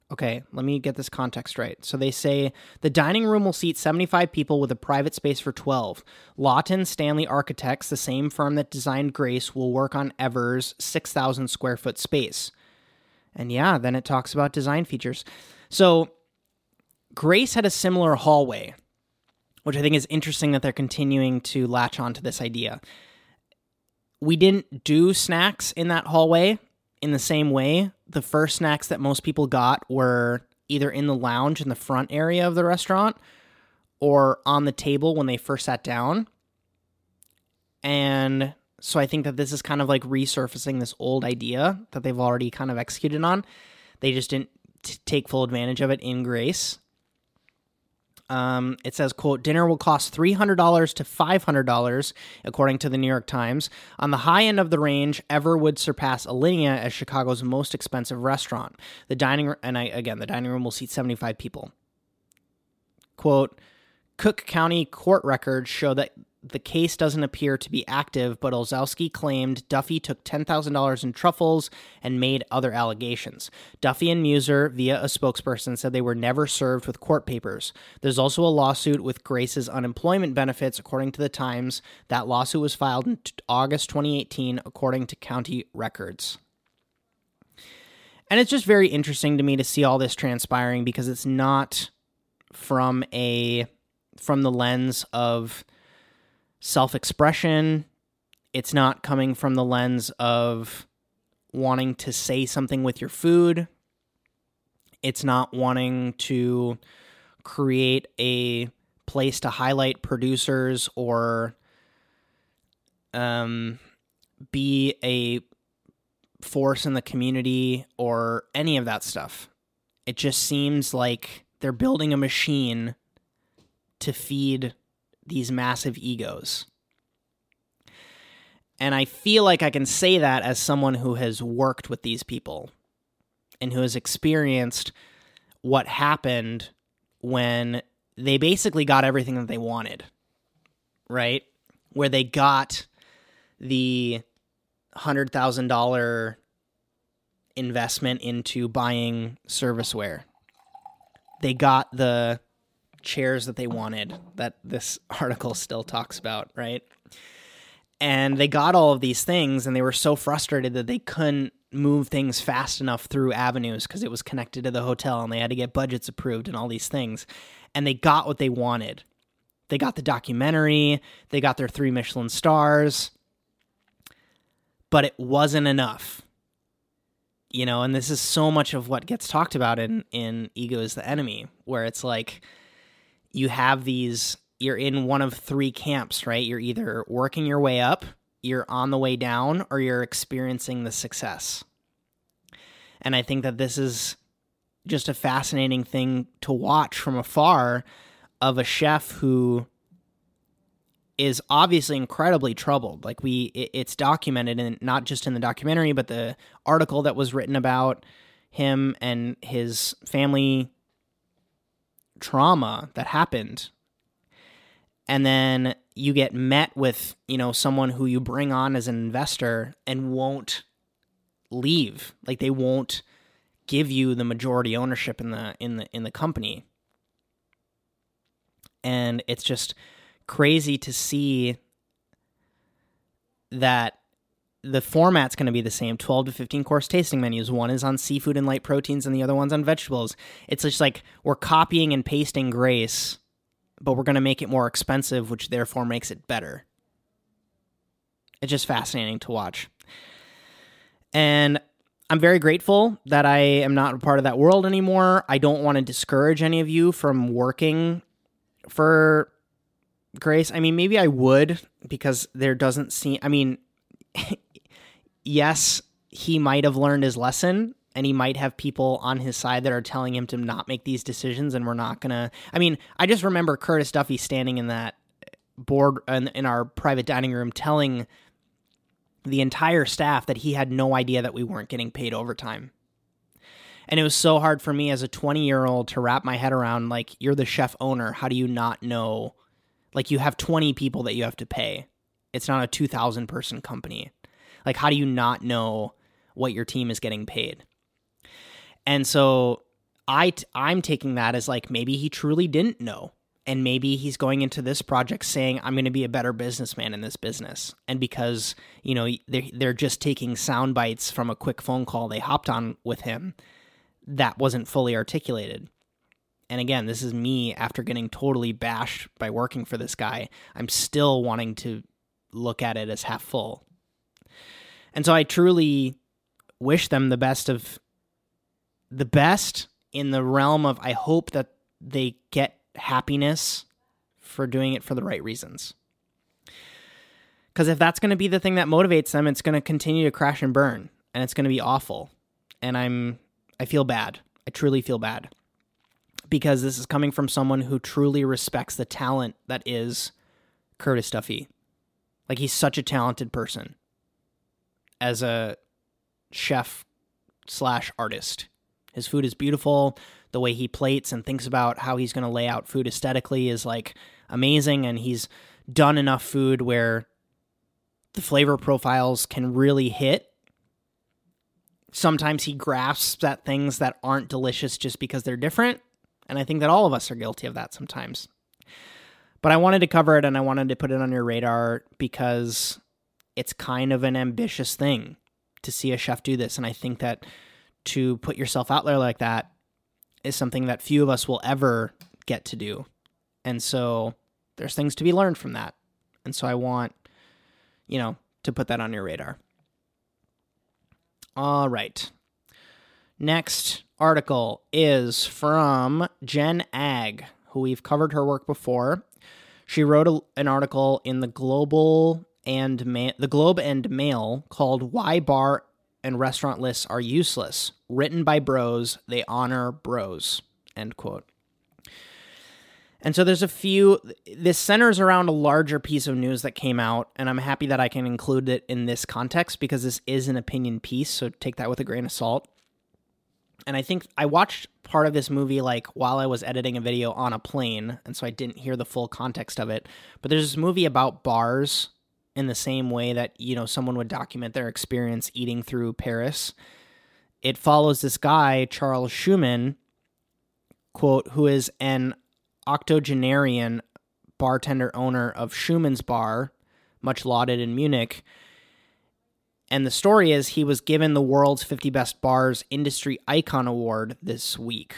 Okay, let me get this context right. So they say the dining room will seat 75 people with a private space for 12. Lawton Stanley Architects, the same firm that designed Grace, will work on Ever's 6,000 square foot space. And yeah, then it talks about design features. So Grace had a similar hallway, which I think is interesting that they're continuing to latch onto this idea. We didn't do snacks in that hallway in the same way, the first snacks that most people got were either in the lounge in the front area of the restaurant or on the table when they first sat down. And so I think that this is kind of like resurfacing this old idea that they've already kind of executed on. They just didn't t- take full advantage of it in Grace. Um, it says, quote, dinner will cost $300 to $500, according to the New York Times. On the high end of the range, Ever would surpass Alinea as Chicago's most expensive restaurant. The dining, and I, again, the dining room will seat 75 people. Quote, Cook County court records show that the case doesn't appear to be active, but Olszewski claimed Duffy took $10,000 in truffles and made other allegations. Duffy and Muser, via a spokesperson, said they were never served with court papers. There's also a lawsuit with Grace's unemployment benefits, according to the Times. That lawsuit was filed in August 2018, according to county records. And it's just very interesting to me to see all this transpiring because it's not from a from the lens of self expression. It's not coming from the lens of wanting to say something with your food. It's not wanting to create a place to highlight producers or um, be a force in the community or any of that stuff. It just seems like they're building a machine to feed these massive egos. And I feel like I can say that as someone who has worked with these people and who has experienced what happened when they basically got everything that they wanted, right? Where they got the $100,000 investment into buying serviceware. They got the chairs that they wanted that this article still talks about, right? And they got all of these things and they were so frustrated that they couldn't move things fast enough through avenues because it was connected to the hotel and they had to get budgets approved and all these things. And they got what they wanted. They got the documentary, they got their three Michelin stars, but it wasn't enough. You know, and this is so much of what gets talked about in in Ego is the Enemy, where it's like you have these you're in one of three camps, right? You're either working your way up, you're on the way down, or you're experiencing the success. And I think that this is just a fascinating thing to watch from afar of a chef who is obviously incredibly troubled. Like we, it, it's documented, and not just in the documentary, but the article that was written about him and his family trauma that happened. And then you get met with, you know, someone who you bring on as an investor and won't leave. Like they won't give you the majority ownership in the in the in the company. And it's just crazy to see that the format's going to be the same. 12 to 15 course tasting menus. One is on seafood and light proteins and the other one's on vegetables. It's just like we're copying and pasting grace but we're going to make it more expensive which therefore makes it better. It's just fascinating to watch. And i'm very grateful that i am not a part of that world anymore. I don't want to discourage any of you from working for Grace, I mean, maybe I would because there doesn't seem, I mean, yes, he might have learned his lesson and he might have people on his side that are telling him to not make these decisions and we're not going to. I mean, I just remember Curtis Duffy standing in that board in, in our private dining room telling the entire staff that he had no idea that we weren't getting paid overtime. And it was so hard for me as a 20 year old to wrap my head around like, you're the chef owner. How do you not know like you have 20 people that you have to pay. It's not a 2000 person company. Like how do you not know what your team is getting paid? And so I t- I'm taking that as like maybe he truly didn't know and maybe he's going into this project saying i'm going to be a better businessman in this business and because you know they're, they're just taking sound bites from a quick phone call they hopped on with him that wasn't fully articulated and again, this is me after getting totally bashed by working for this guy. I'm still wanting to look at it as half full. And so I truly wish them the best of the best in the realm of I hope that they get happiness for doing it for the right reasons. Because if that's going to be the thing that motivates them, it's going to continue to crash and burn and it's going to be awful. And I'm, I feel bad. I truly feel bad because this is coming from someone who truly respects the talent that is Curtis Duffy. Like he's such a talented person as a chef slash artist. His food is beautiful. The way he plates and thinks about how he's going to lay out food aesthetically is like amazing. And he's done enough food where the flavor profiles can really hit. Sometimes he grasps at things that aren't delicious just because they're different. And I think that all of us are guilty of that sometimes. But I wanted to cover it and I wanted to put it on your radar because it's kind of an ambitious thing to see a chef do this. And I think that to put yourself out there like that is something that few of us will ever get to do. And so there's things to be learned from that. And so I want, you know, to put that on your radar. All right. Next article is from Jen Agg, who we've covered her work before. She wrote a, an article in the Global and Ma- the Globe and Mail called "Why Bar and Restaurant Lists Are Useless." Written by bros, they honor bros. End quote. And so there's a few. This centers around a larger piece of news that came out, and I'm happy that I can include it in this context because this is an opinion piece. So take that with a grain of salt. and I think I watched part of this movie like while I was editing a video on a plane, and so I didn't hear the full context of it. But there's this movie about bars in the same way that, you know, someone would document their experience eating through Paris. It follows this guy, Charles Schumann, quote, who is an octogenarian bartender owner of Schumann's Bar, much lauded in Munich. And the story is he was given the world's 50 best bars industry icon award this week,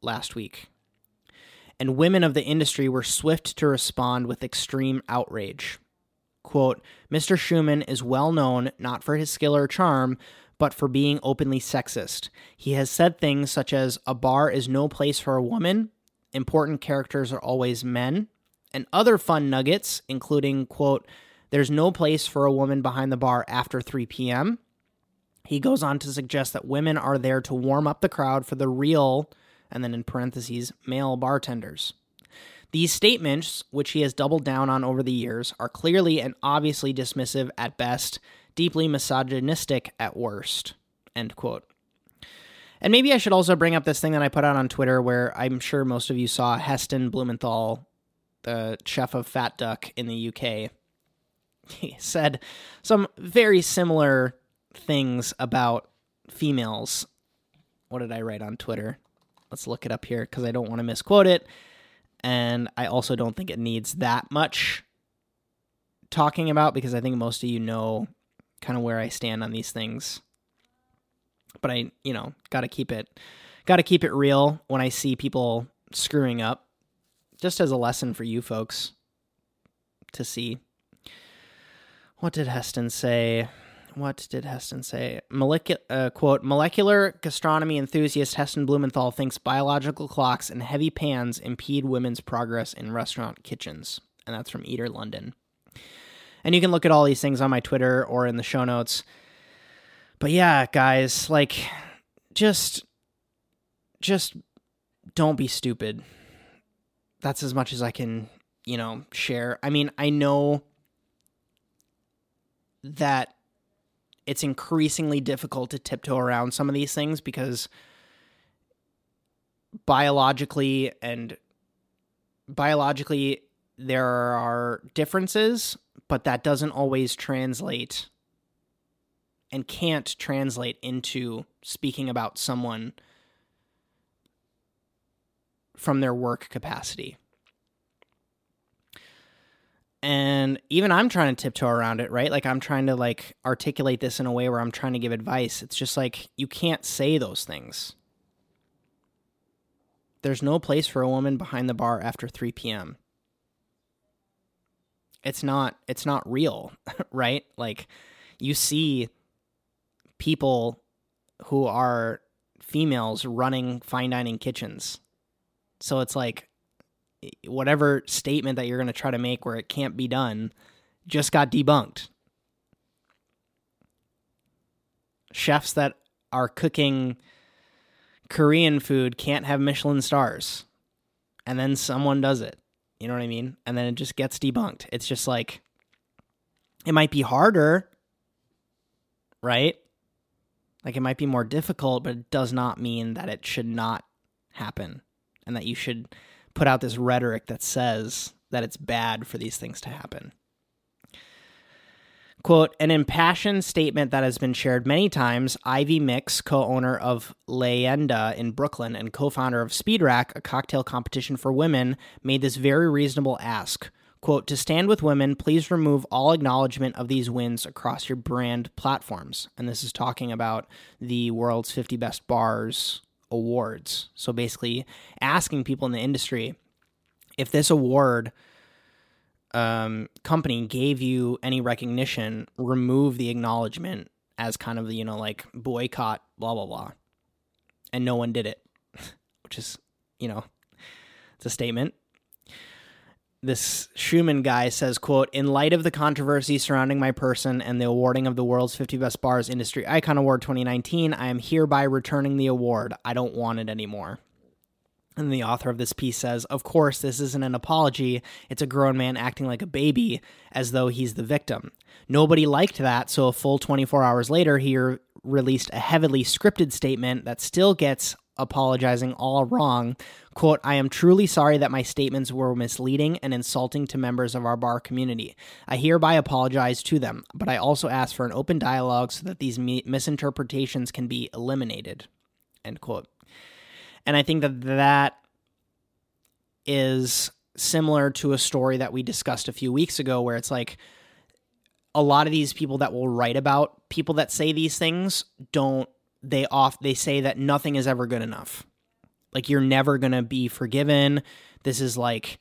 last week. And women of the industry were swift to respond with extreme outrage. Quote, Mr. Schumann is well known not for his skill or charm, but for being openly sexist. He has said things such as, a bar is no place for a woman, important characters are always men, and other fun nuggets, including, quote, there's no place for a woman behind the bar after 3 p.m. He goes on to suggest that women are there to warm up the crowd for the real, and then in parentheses, male bartenders. These statements, which he has doubled down on over the years, are clearly and obviously dismissive at best, deeply misogynistic at worst. End quote. And maybe I should also bring up this thing that I put out on Twitter where I'm sure most of you saw Heston Blumenthal, the chef of Fat Duck in the UK. He said some very similar things about females. What did I write on Twitter? Let's look it up here because I don't want to misquote it and I also don't think it needs that much talking about because I think most of you know kind of where I stand on these things. But I, you know, got to keep it got to keep it real when I see people screwing up just as a lesson for you folks to see. What did Heston say? What did Heston say? Molecular uh, quote: Molecular gastronomy enthusiast Heston Blumenthal thinks biological clocks and heavy pans impede women's progress in restaurant kitchens, and that's from Eater London. And you can look at all these things on my Twitter or in the show notes. But yeah, guys, like, just, just don't be stupid. That's as much as I can, you know, share. I mean, I know that it's increasingly difficult to tiptoe around some of these things because biologically and biologically there are differences, but that doesn't always translate and can't translate into speaking about someone from their work capacity and even i'm trying to tiptoe around it right? Like i'm trying to like articulate this in a way where i'm trying to give advice. It's just like you can't say those things. There's no place for a woman behind the bar after 3 p.m it's not it's not real right? Like you see people who are females running fine dining kitchens. So it's like whatever statement that you're going to try to make where it can't be done just got debunked. Chefs that are cooking Korean food can't have Michelin stars. And then someone does it. You know what I mean? And then it just gets debunked. It's just like it might be harder, right? Like it might be more difficult, but it does not mean that it should not happen and that you should put out this rhetoric that says that it's bad for these things to happen. Quote, an impassioned statement that has been shared many times. Ivy Mix, co owner of Leyenda in Brooklyn and co founder of Speed Rack, a cocktail competition for women, made this very reasonable ask. Quote, to stand with women, please remove all acknowledgement of these wins across your brand platforms. And this is talking about the world's 50 best bars awards. So basically, asking people in the industry if this award um, company gave you any recognition, remove the acknowledgement as kind of the, you know, like boycott, blah, blah, blah. And no one did it, which is, you know, it's a statement this Schumann guy says, quote, in light of the controversy surrounding my person and the awarding of the world's 50 best bars industry icon award 2019, I am hereby returning the award. I don't want it anymore. And the author of this piece says, Of course, this isn't an apology. It's a grown man acting like a baby as though he's the victim. Nobody liked that, so a full 24 hours later, he re- released a heavily scripted statement that still gets apologizing all wrong. Quote, I am truly sorry that my statements were misleading and insulting to members of our bar community. I hereby apologize to them, but I also ask for an open dialogue so that these mi- misinterpretations can be eliminated. End quote. And I think that that is similar to a story that we discussed a few weeks ago where it's like a lot of these people that will write about people that say these things don't they off they say that nothing is ever good enough. Like you're never going to be forgiven. This is like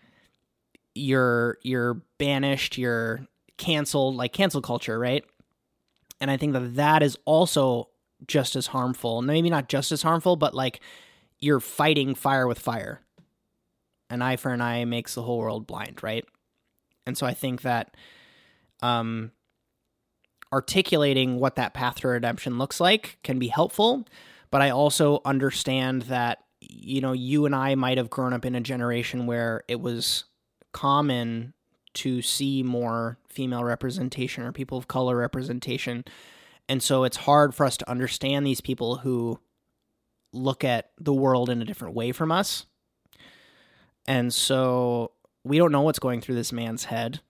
you're you're banished, you're canceled, like cancel culture, right? And I think that that is also just as harmful. Maybe not just as harmful, but like you're fighting fire with fire. An eye for an eye makes the whole world blind, right? And so I think that um articulating what that path to redemption looks like can be helpful, but I also understand that you know you and I might have grown up in a generation where it was common to see more female representation or people of color representation. And so it's hard for us to understand these people who look at the world in a different way from us. And so we don't know what's going through this man's head.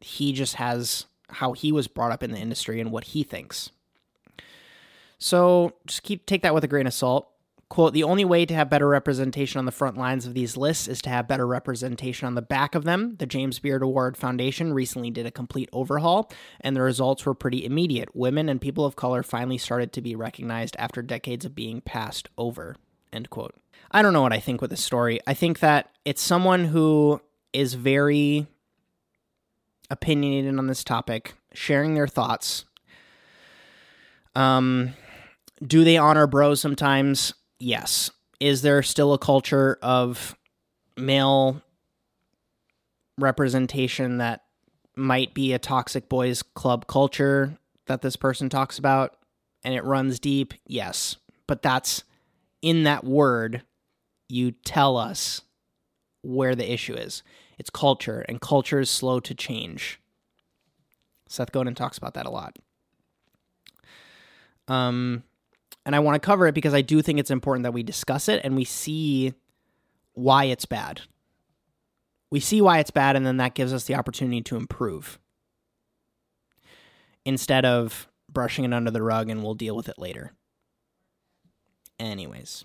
He just has how he was brought up in the industry and what he thinks. So just keep take that with a grain of salt. Quote, the only way to have better representation on the front lines of these lists is to have better representation on the back of them. The James Beard Award Foundation recently did a complete overhaul, and the results were pretty immediate. Women and people of color finally started to be recognized after decades of being passed over. End quote. I don't know what I think with this story. I think that it's someone who is very opinionated on this topic, sharing their thoughts. Um, do they honor bros sometimes? Yes. Is there still a culture of male representation that might be a toxic boys club culture that this person talks about and it runs deep? Yes. But that's in that word, you tell us where the issue is. It's culture, and culture is slow to change. Seth Godin talks about that a lot. Um, and I want to cover it because I do think it's important that we discuss it and we see why it's bad. We see why it's bad, and then that gives us the opportunity to improve instead of brushing it under the rug and we'll deal with it later. Anyways,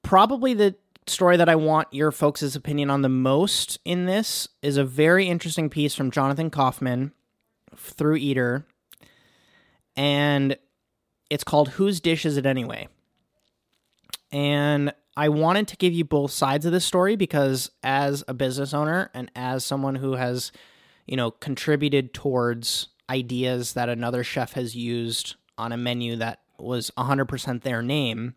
probably the story that I want your folks' opinion on the most in this is a very interesting piece from Jonathan Kauffman through Eater. And it's called Whose Dish Is It Anyway? And I wanted to give you both sides of this story because as a business owner and as someone who has, you know, contributed towards ideas that another chef has used on a menu that was 100% their name,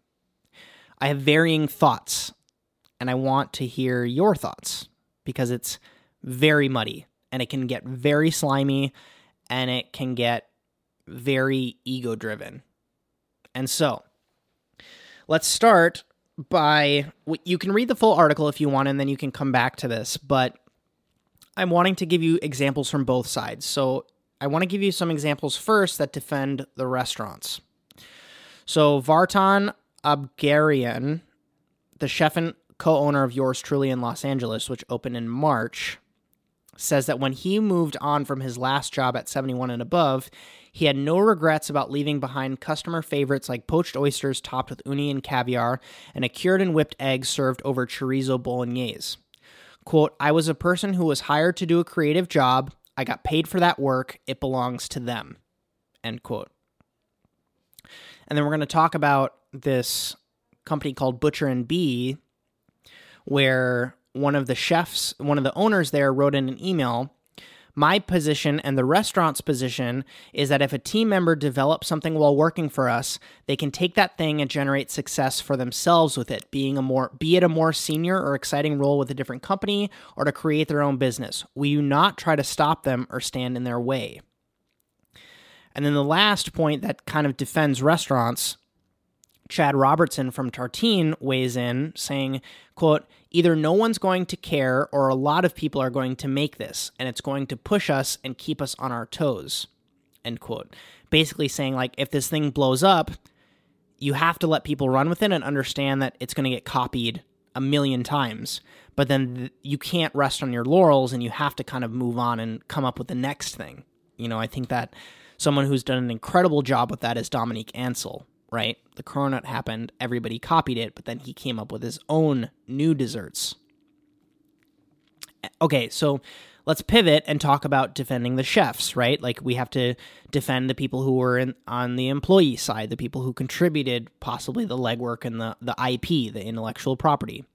I have varying thoughts and I want to hear your thoughts because it's very muddy and it can get very slimy and it can get very ego driven. And so, let's start by you can read the full article if you want and then you can come back to this, but I'm wanting to give you examples from both sides. So, I want to give you some examples first that defend the restaurants. So, Vartan Abgaryan, the chef and co owner of Yours Truly in Los Angeles, which opened in March, says that when he moved on from his last job at 71 and above, he had no regrets about leaving behind customer favorites like poached oysters topped with uni and caviar and a cured and whipped egg served over chorizo bolognese. Quote, I was a person who was hired to do a creative job. I got paid for that work. It belongs to them. End quote. And then we're going to talk about this company called Butcher and Bee where one of the chefs, one of the owners there wrote in an email my position and the restaurant's position is that if a team member develops something while working for us, they can take that thing and generate success for themselves with it, being a more be it a more senior or exciting role with a different company or to create their own business. We do not try to stop them or stand in their way. And then the last point that kind of defends restaurants Chad Robertson from Tartine weighs in saying, quote, either no one's going to care or a lot of people are going to make this and it's going to push us and keep us on our toes. End quote. Basically saying like if this thing blows up, you have to let people run with it and understand that it's going to get copied a million times. But then th- you can't rest on your laurels and you have to kind of move on and come up with the next thing. You know, I think that someone who's done an incredible job with that is Dominique Ansel, right? The Cronut happened, everybody copied it, but then he came up with his own new desserts. Okay, so let's pivot and talk about defending the chefs, right? Like we have to defend the people who were in, on the employee side, the people who contributed possibly the legwork and the, the IP, the intellectual property.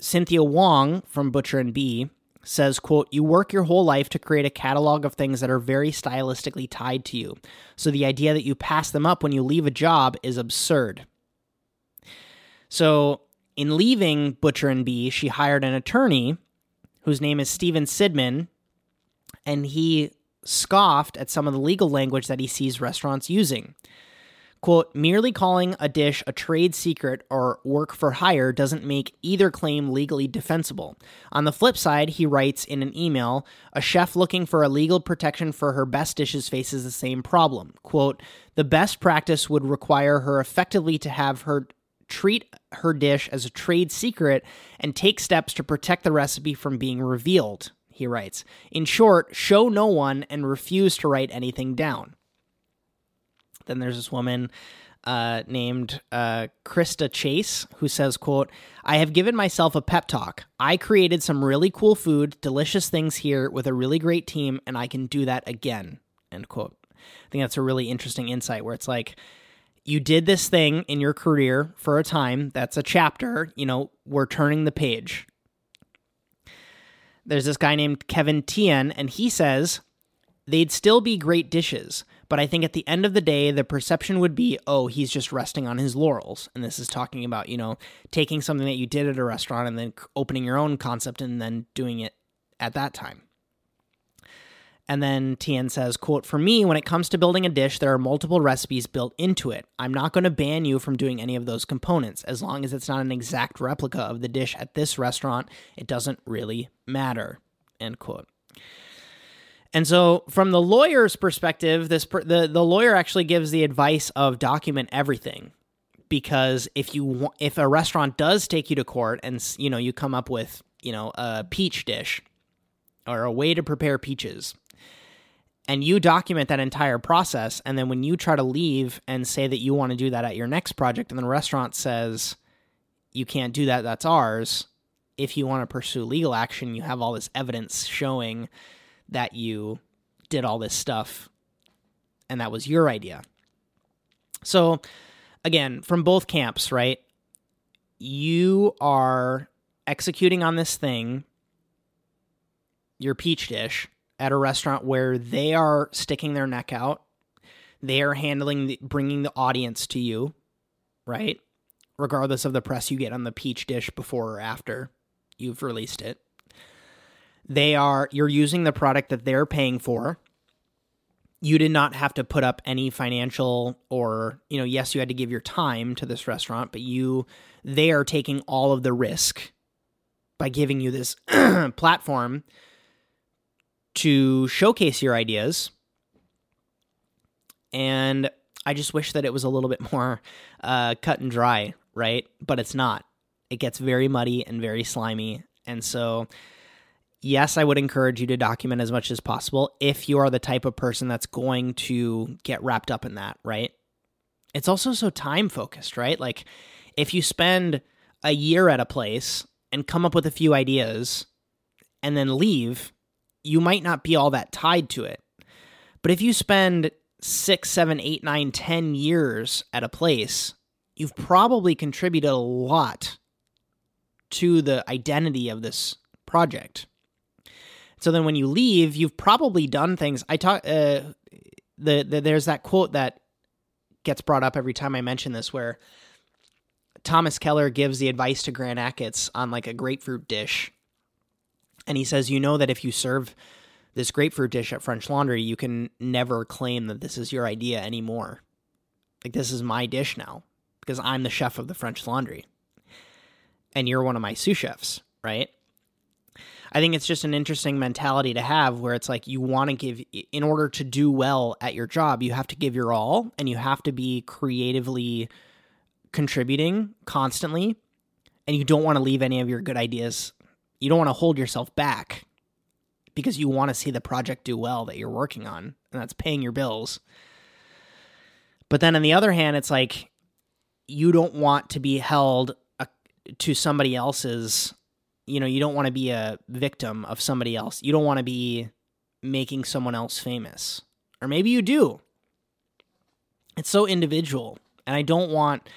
Cynthia Wong from Butcher and Bee says quote you work your whole life to create a catalog of things that are very stylistically tied to you. So the idea that you pass them up when you leave a job is absurd. So in leaving butcher and bee she hired an attorney whose name is Steven sidman and he scoffed at some of the legal language that he sees restaurants using Quote, merely calling a dish a trade secret or work for hire doesn't make either claim legally defensible. On the flip side, he writes in an email, a chef looking for a legal protection for her best dishes faces the same problem. Quote, the best practice would require her effectively to have her treat her dish as a trade secret and take steps to protect the recipe from being revealed, he writes. In short, show no one and refuse to write anything down. Then there's this woman uh, named uh, Krista Chase who says, "quote I have given myself a pep talk. I created some really cool food, delicious things here with a really great team, and I can do that again." End quote. I think that's a really interesting insight where it's like you did this thing in your career for a time. That's a chapter. You know, we're turning the page. There's this guy named Kevin Tien, and he says they'd still be great dishes but I think at the end of the day, the perception would be, oh, he's just resting on his laurels. And this is talking about, you know, taking something that you did at a restaurant and then opening your own concept and then doing it at that time. And then Tien says, quote, For me, when it comes to building a dish, there are multiple recipes built into it. I'm not going to ban you from doing any of those components. As long as it's not an exact replica of the dish at this restaurant, it doesn't really matter. End quote. And so, from the lawyer's perspective, this the the lawyer actually gives the advice of document everything, because if you if a restaurant does take you to court and you know you come up with you know a peach dish or a way to prepare peaches, and you document that entire process, and then when you try to leave and say that you want to do that at your next project, and the restaurant says you can't do that, that's ours. If you want to pursue legal action, you have all this evidence showing that you did all this stuff and that was your idea. So, again, from both camps, right? You are executing on this thing, your peach dish, at a restaurant where they are sticking their neck out. They are handling, the, bringing the audience to you, right? Regardless of the press you get on the peach dish before or after you've released it. They are you're using the product that they're paying for. You did not have to put up any financial or, you know, yes, you had to give your time to this restaurant, but you they are taking all of the risk by giving you this platform to showcase your ideas. And I just wish that it was a little bit more uh, cut and dry, right? But it's not. It gets very muddy and very slimy. And so yes, I would encourage you to document as much as possible if you are the type of person that's going to get wrapped up in that, right? It's also so time focused, right? Like if you spend a year at a place and come up with a few ideas and then leave, you might not be all that tied to it. But if you spend six, seven, eight, nine, ten years at a place, you've probably contributed a lot to the identity of this project. So then when you leave, you've probably done things. I talk uh, the, the there's that quote that gets brought up every time I mention this where Thomas Keller gives the advice to Grant Achatz on like a grapefruit dish. And he says, "You know that if you serve this grapefruit dish at French Laundry, you can never claim that this is your idea anymore. Like this is my dish now because I'm the chef of the French Laundry. And you're one of my sous chefs, right?" I think it's just an interesting mentality to have where it's like you want to give, in order to do well at your job, you have to give your all and you have to be creatively contributing constantly. And you don't want to leave any of your good ideas, you don't want to hold yourself back because you want to see the project do well that you're working on, and that's paying your bills. But then on the other hand, it's like you don't want to be held uh, to somebody else's you know, you don't want to be a victim of somebody else. You don't want to be making someone else famous. Or maybe you do. It's so individual. And I don't want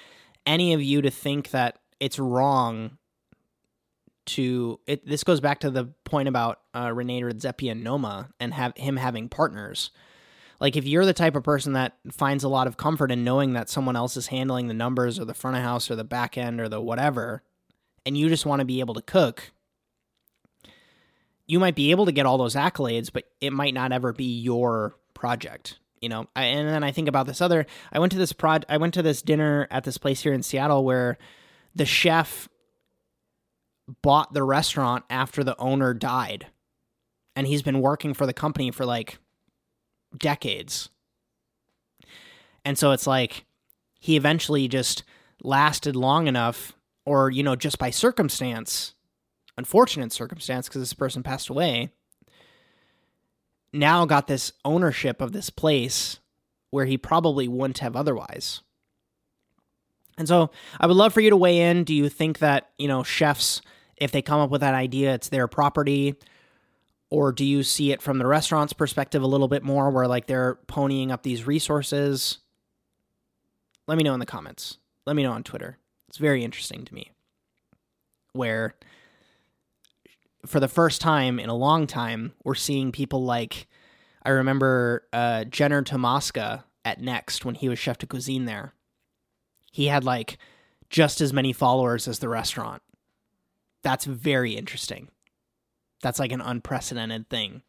any of you to think that it's wrong to it this goes back to the point about uh, Rene Redzepi and Noma and have him having partners. Like if you're the type of person that finds a lot of comfort in knowing that someone else is handling the numbers or the front of house or the back end or the whatever, and you just want to be able to cook, you might be able to get all those accolades, but it might not ever be your project. You know, I, and then I think about this other. I went to this prod. I went to this dinner at this place here in Seattle where the chef bought the restaurant after the owner died, and he's been working for the company for like decades. And so it's like he eventually just lasted long enough or you know just by circumstance unfortunate circumstance because this person passed away now got this ownership of this place where he probably wouldn't have otherwise. And so i would love for you to weigh in. Do you think that you know chefs if they come up with that idea it's their property? Or do you see it from the restaurant's perspective a little bit more where like they're ponying up these resources? Let me know in the comments. Let me know on twitter it's very interesting to me. Where for the first time in a long time, we're seeing people like I remember uh, Jenner Tomaska at Next when he was chef de cuisine there. He had like just as many followers as the restaurant. That's very interesting. That's like an unprecedented thing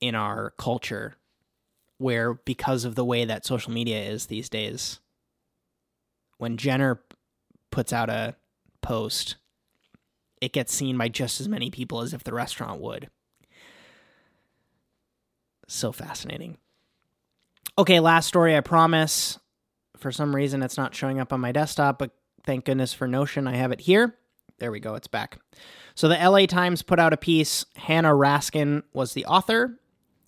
in our culture where because of the way that social media is these days when Jenner puts out a post, it gets seen by just as many people as if the restaurant would. So fascinating. Okay, last story, I promise. For some reason, it's not showing up on my desktop, but thank goodness for Notion, I have it here. There we go, it's back. So the LA Times put out a piece. Hannah Raskin was the author,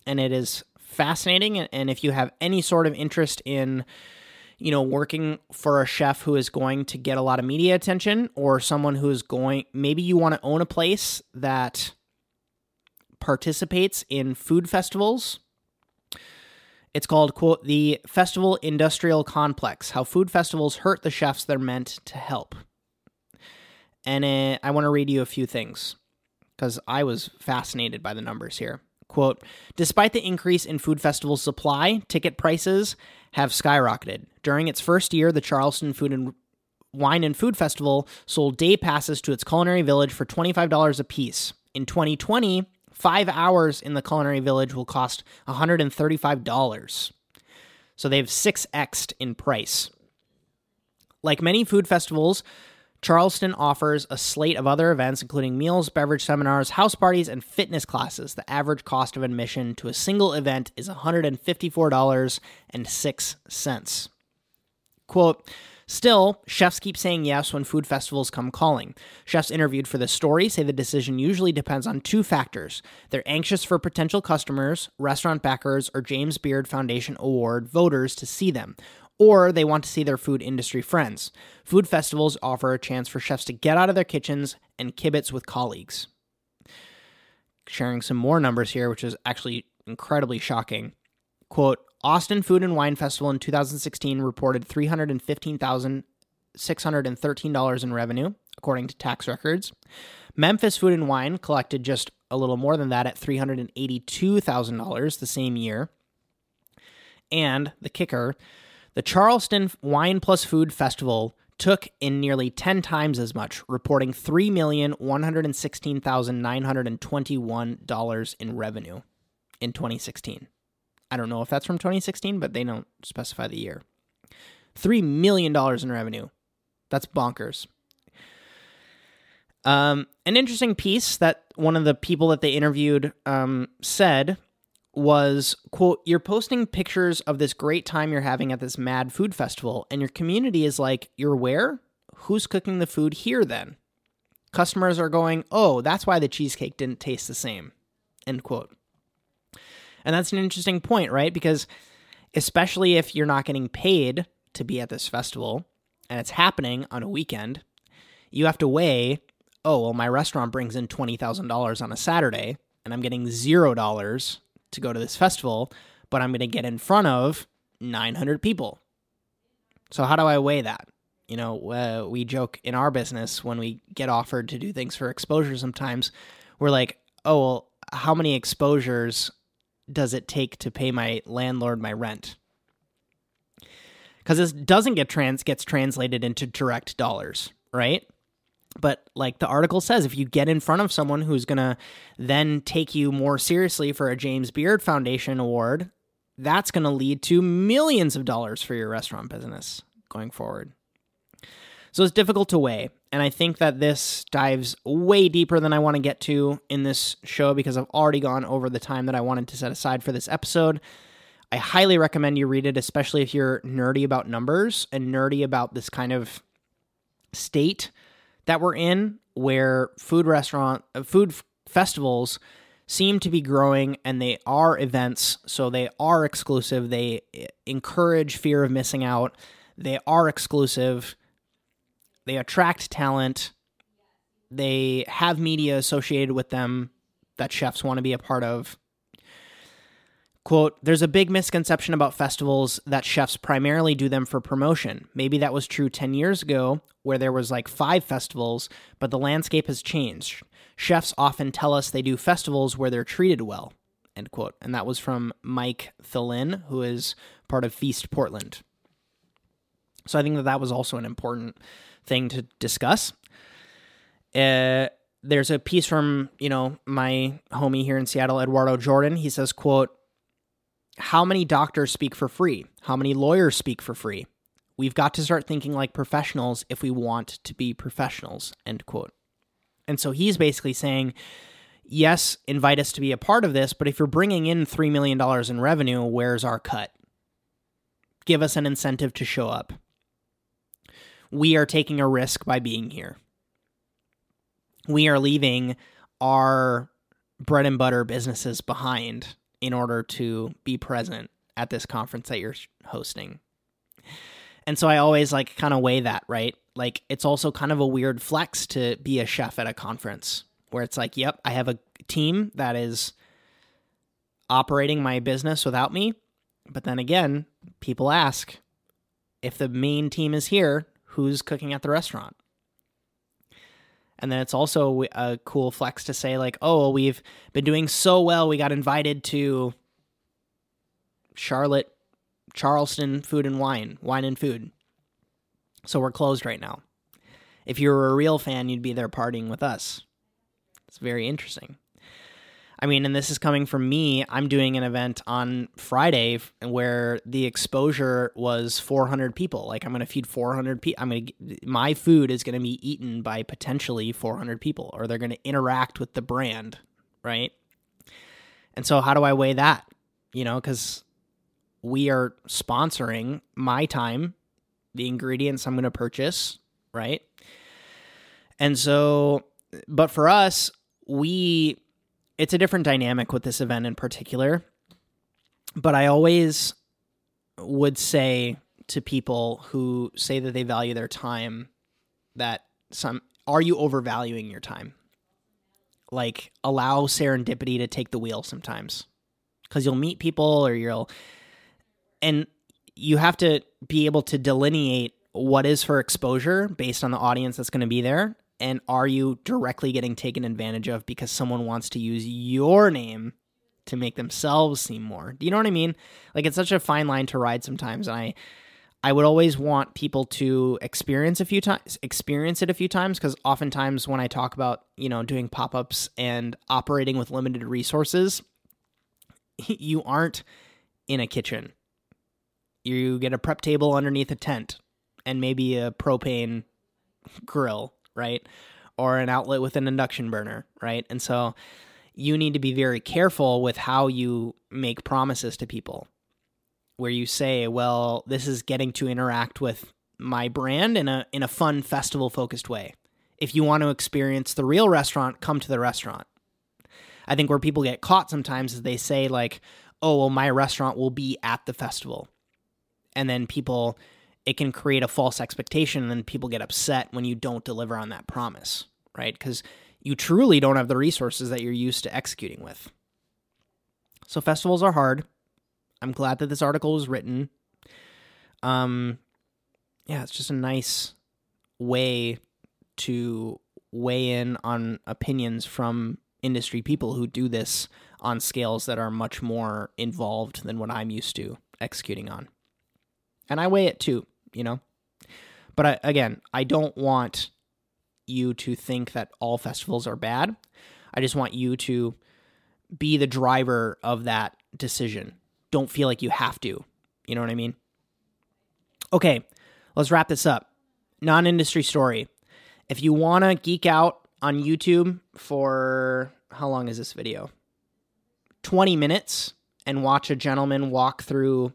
and it is fascinating. And if you have any sort of interest in you know, working for a chef who is going to get a lot of media attention or someone who is going, maybe you want to own a place that participates in food festivals. It's called, quote, the Festival Industrial Complex How Food Festivals Hurt the Chefs They're Meant to Help. And uh, I want to read you a few things because I was fascinated by the numbers here. Quote, despite the increase in food festival supply, ticket prices have skyrocketed. During its first year, the Charleston Food and Wine and Food Festival sold day passes to its culinary village for $25 a piece. In 2020, five hours in the culinary village will cost $135. So they've 6xed in price. Like many food festivals, Charleston offers a slate of other events, including meals, beverage seminars, house parties, and fitness classes. The average cost of admission to a single event is $154.06. Quote, Still, chefs keep saying yes when food festivals come calling. Chefs interviewed for this story say the decision usually depends on two factors. They're anxious for potential customers, restaurant backers, or James Beard Foundation Award voters to see them, or they want to see their food industry friends. Food festivals offer a chance for chefs to get out of their kitchens and kibitz with colleagues. Sharing some more numbers here, which is actually incredibly shocking. Quote Austin Food and Wine Festival in 2016 reported $315,613 in revenue, according to tax records. Memphis Food and Wine collected just a little more than that at $382,000 the same year. And the kicker, the Charleston Wine Plus Food Festival took in nearly 10 times as much, reporting $3,116,921 in revenue in 2016. I don't know if that's from 2016, but they don't specify the year. $3 million in revenue. That's bonkers. Um, an interesting piece that one of the people that they interviewed um, said was quote you're posting pictures of this great time you're having at this mad food festival and your community is like you're where who's cooking the food here then customers are going oh that's why the cheesecake didn't taste the same end quote and that's an interesting point right because especially if you're not getting paid to be at this festival and it's happening on a weekend you have to weigh oh well my restaurant brings in $20000 on a saturday and i'm getting zero dollars to go to this festival, but I'm going to get in front of 900 people. So, how do I weigh that? You know, uh, we joke in our business when we get offered to do things for exposure sometimes, we're like, oh, well, how many exposures does it take to pay my landlord my rent? Because this doesn't get trans gets translated into direct dollars, right? But like the article says, if you get in front of someone who's to then take you more seriously for a James Beard Foundation award, that's to lead to millions of dollars for your restaurant business going forward. So it's difficult to weigh. And I think that this dives way deeper than I want to get to in this show because I've already gone over the time that I wanted to set aside for this episode. I highly recommend you read it, especially if you're nerdy about numbers and nerdy about this kind of state that we're in where food restaurant uh, food festivals seem to be growing and they are events so they are exclusive. They uh, encourage fear of missing out. They are exclusive they attract talent they have media associated with them that chefs want to be a part of Quote, there's a big misconception about festivals that chefs primarily do them for promotion. Maybe that was true 10 years ago, where there was like five festivals, but the landscape has changed. Chefs often tell us they do festivals where they're treated well. End quote. And that was from Mike Thelin, who is part of Feast Portland. So I think that that was also an important thing to discuss. Uh, there's a piece from you know my homie here in Seattle, Eduardo Jordan. He says, "quote how many doctors speak for free? How many lawyers speak for free? We've got to start thinking like professionals if we want to be professionals, end quote. And so he's basically saying, yes, invite us to be a part of this, but if you're bringing in $3 million in revenue, where's our cut? Give us an incentive to show up. We are taking a risk by being here. We are leaving our bread and butter businesses behind in order to be present at this conference that you're hosting. And so I always like kind of weigh that, right? Like it's also kind of a weird flex to be a chef at a conference where it's like, yep, I have a team that is operating my business without me. But then again, people ask if the main team is here, who's cooking at the restaurant? And then it's also a cool flex to say, like, oh, we've been doing so well. We got invited to Charlotte, Charleston Food and Wine, Wine and Food. So we're closed right now. If you were a real fan, you'd be there partying with us. It's very interesting. I mean, and this is coming from me. I'm doing an event on Friday where the exposure was 400 people. Like I'm going to feed 400 people. I'm going to my food is going to be eaten by potentially 400 people or they're going to interact with the brand, right? And so how do I weigh that? You know, cuz we are sponsoring my time, the ingredients I'm going to purchase, right? And so but for us, we it's a different dynamic with this event in particular. But I always would say to people who say that they value their time that some are you overvaluing your time? Like allow serendipity to take the wheel sometimes. Cuz you'll meet people or you'll and you have to be able to delineate what is for exposure based on the audience that's going to be there and are you directly getting taken advantage of because someone wants to use your name to make themselves seem more? Do you know what i mean? Like it's such a fine line to ride sometimes and i i would always want people to experience a few times experience it a few times because oftentimes when i talk about you know doing pop-ups and operating with limited resources you aren't in a kitchen. You get a prep table underneath a tent and maybe a propane grill right? or an outlet with an induction burner, right? And so you need to be very careful with how you make promises to people where you say, well, this is getting to interact with my brand in a in a fun festival focused way. If you want to experience the real restaurant, come to the restaurant. I think where people get caught sometimes is they say like, "Oh, well my restaurant will be at the festival." And then people it can create a false expectation and then people get upset when you don't deliver on that promise, right? Cuz you truly don't have the resources that you're used to executing with. So festivals are hard. I'm glad that this article was written. Um, yeah, it's just a nice way to weigh in on opinions from industry people who do this on scales that are much more involved than what I'm used to executing on. And I weigh it too, you know. But I, again, I don't want you to think that all festivals are bad. I just want you to be the driver of that decision. Don't feel like you have to. You know what I mean? Okay, let's wrap this up. Non industry story. If you want to geek out on YouTube for how long is this video? 20 minutes and watch a gentleman walk through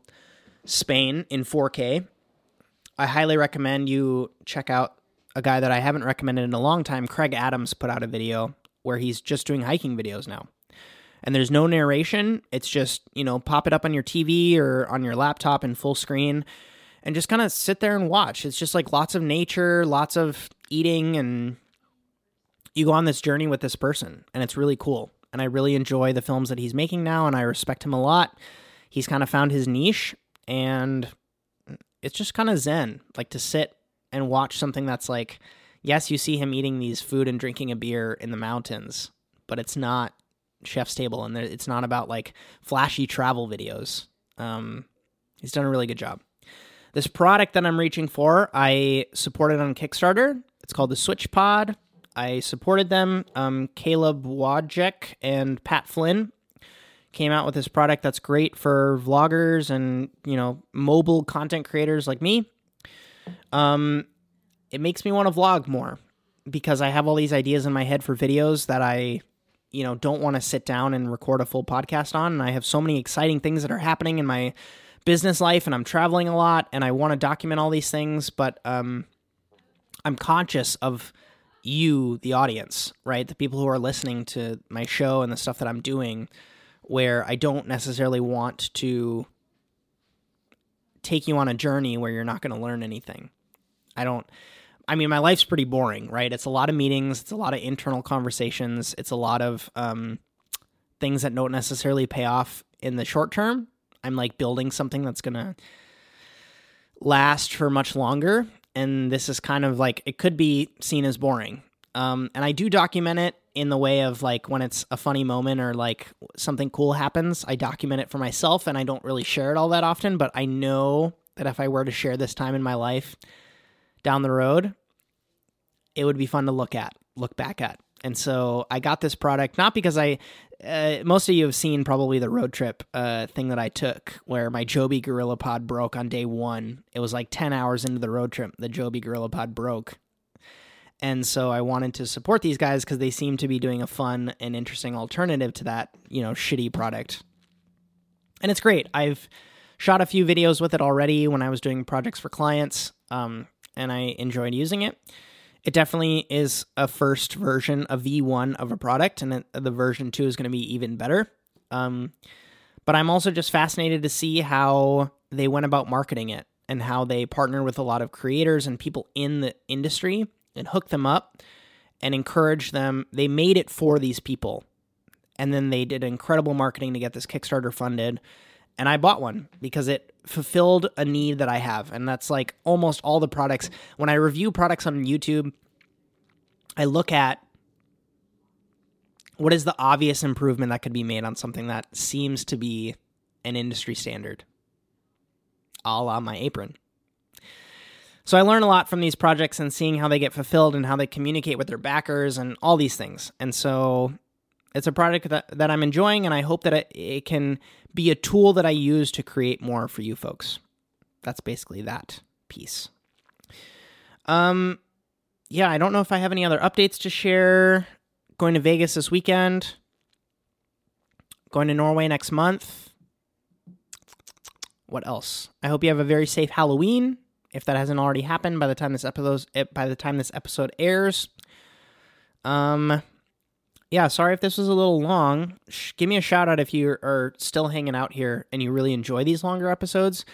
Spain in 4K, I highly recommend you check out a guy that I haven't recommended in a long time, Craig Adams, put out a video where he's just doing hiking videos now. And there's no narration. It's just, you know, pop it up on your TV or on your laptop in full screen and just kind of sit there and watch. It's just like lots of nature, lots of eating, and you go on this journey with this person, and it's really cool. And I really enjoy the films that he's making now, and I respect him a lot. He's kind of found his niche, and it's just kind of zen, like to sit and watch something that's like, yes, you see him eating these food and drinking a beer in the mountains, but it's not chef's table and it's not about like flashy travel videos. Um, he's done a really good job. This product that I'm reaching for, I supported on Kickstarter. It's called the SwitchPod. I supported them. Um, Caleb Wojcik and Pat Flynn came out with this product that's great for vloggers and you know mobile content creators like me. Um, it makes me want to vlog more because I have all these ideas in my head for videos that I, you know, don't want to sit down and record a full podcast on. And I have so many exciting things that are happening in my business life, and I'm traveling a lot, and I want to document all these things, but um, I'm conscious of you, the audience, right? The people who are listening to my show and the stuff that I'm doing, where I don't necessarily want to take you on a journey where you're not going to learn anything. I don't. I mean, my life's pretty boring, right? It's a lot of meetings, it's a lot of internal conversations, it's a lot of um, things that don't necessarily pay off in the short term. I'm like building something that's gonna last for much longer, and this is kind of like it could be seen as boring. Um, and I do document it in the way of like when it's a funny moment or like something cool happens, I document it for myself and I don't really share it all that often. But I know that if I were to share this time in my life down the road, it would be fun to look at, look back at. And so I got this product not because I, uh, most of you have seen probably the road trip uh, thing that I took where my Joby GorillaPod broke on day one. It was like 10 hours into the road trip, the Joby GorillaPod broke. And so I wanted to support these guys because they seem to be doing a fun and interesting alternative to that, you know, shitty product. And it's great. I've shot a few videos with it already when I was doing projects for clients, um, and I enjoyed using it. It definitely is a first version, a V1 of a product, and it, the version 2 is going to be even better. Um, but I'm also just fascinated to see how they went about marketing it and how they partner with a lot of creators and people in the industry and hooked them up and encouraged them. They made it for these people. And then they did incredible marketing to get this Kickstarter funded. And I bought one because it fulfilled a need that I have. And that's like almost all the products. When I review products on YouTube, I look at what is the obvious improvement that could be made on something that seems to be an industry standard, a la my apron. So I learn a lot from these projects and seeing how they get fulfilled and how they communicate with their backers and all these things. And so it's a project that, that I'm enjoying, and I hope that it, it can be a tool that I use to create more for you folks. That's basically that piece. Um, yeah, I don't know if I have any other updates to share. Going to Vegas this weekend. Going to Norway next month. What else? I hope you have a very safe Halloween. If that hasn't already happened by the time this episode by the time this episode airs. Um yeah, sorry if this was a little long. Sh- give me a shout out if you are still hanging out here and you really enjoy these longer episodes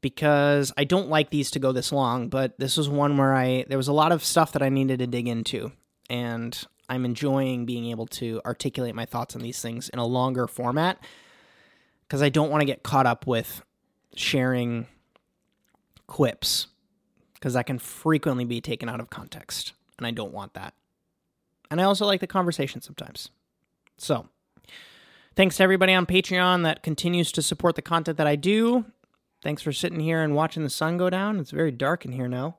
because I don't like these to go this long, but this was one where I there was a lot of stuff that I needed to dig into and I'm enjoying being able to articulate my thoughts on these things in a longer format because I don't want to get caught up with sharing quips because that can frequently be taken out of context and I don't want that. And I also like the conversation sometimes. So, thanks to everybody on Patreon that continues to support the content that I do. Thanks for sitting here and watching the sun go down. It's very dark in here now.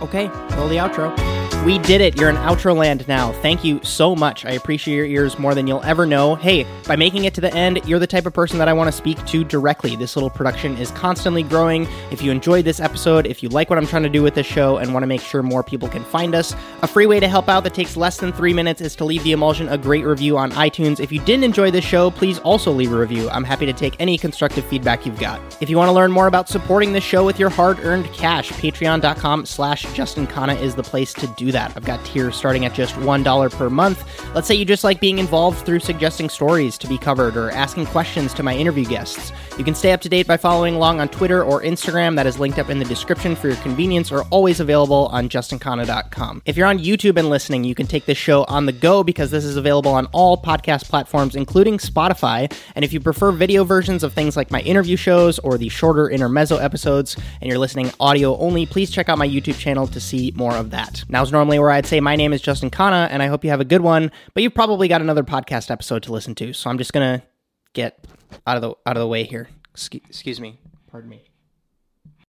Okay, roll the outro. We did it. You're in outro land now. Thank you so much. I appreciate your ears more than you'll ever know. Hey, by making it to the end, you're the type of person that I want to speak to directly. This little production is constantly growing. If you enjoyed this episode, if you like what I'm trying to do with this show and want to make sure more people can find us, a free way to help out that takes less than three minutes is to leave the emulsion a great review on iTunes. If you didn't enjoy this show, please also leave a review. I'm happy to take any constructive feedback you've got. If you want to learn more about supporting this show with your hard-earned cash, patreon.com slash Justin Khanna is the place to do that. I've got tiers starting at just $1 per month. Let's say you just like being involved through suggesting stories to be covered or asking questions to my interview guests. You can stay up to date by following along on Twitter or Instagram. That is linked up in the description for your convenience or always available on justinkhanna.com. If you're on YouTube and listening, you can take this show on the go because this is available on all podcast platforms, including Spotify. And if you prefer video versions of things like my interview shows or the shorter intermezzo episodes and you're listening audio only, please check out my YouTube channel to see more of that. Now's normally where I'd say my name is Justin Khanna and I hope you have a good one, but you've probably got another podcast episode to listen to. So I'm just going to get out of the out of the way here. Excuse, excuse me. Pardon me.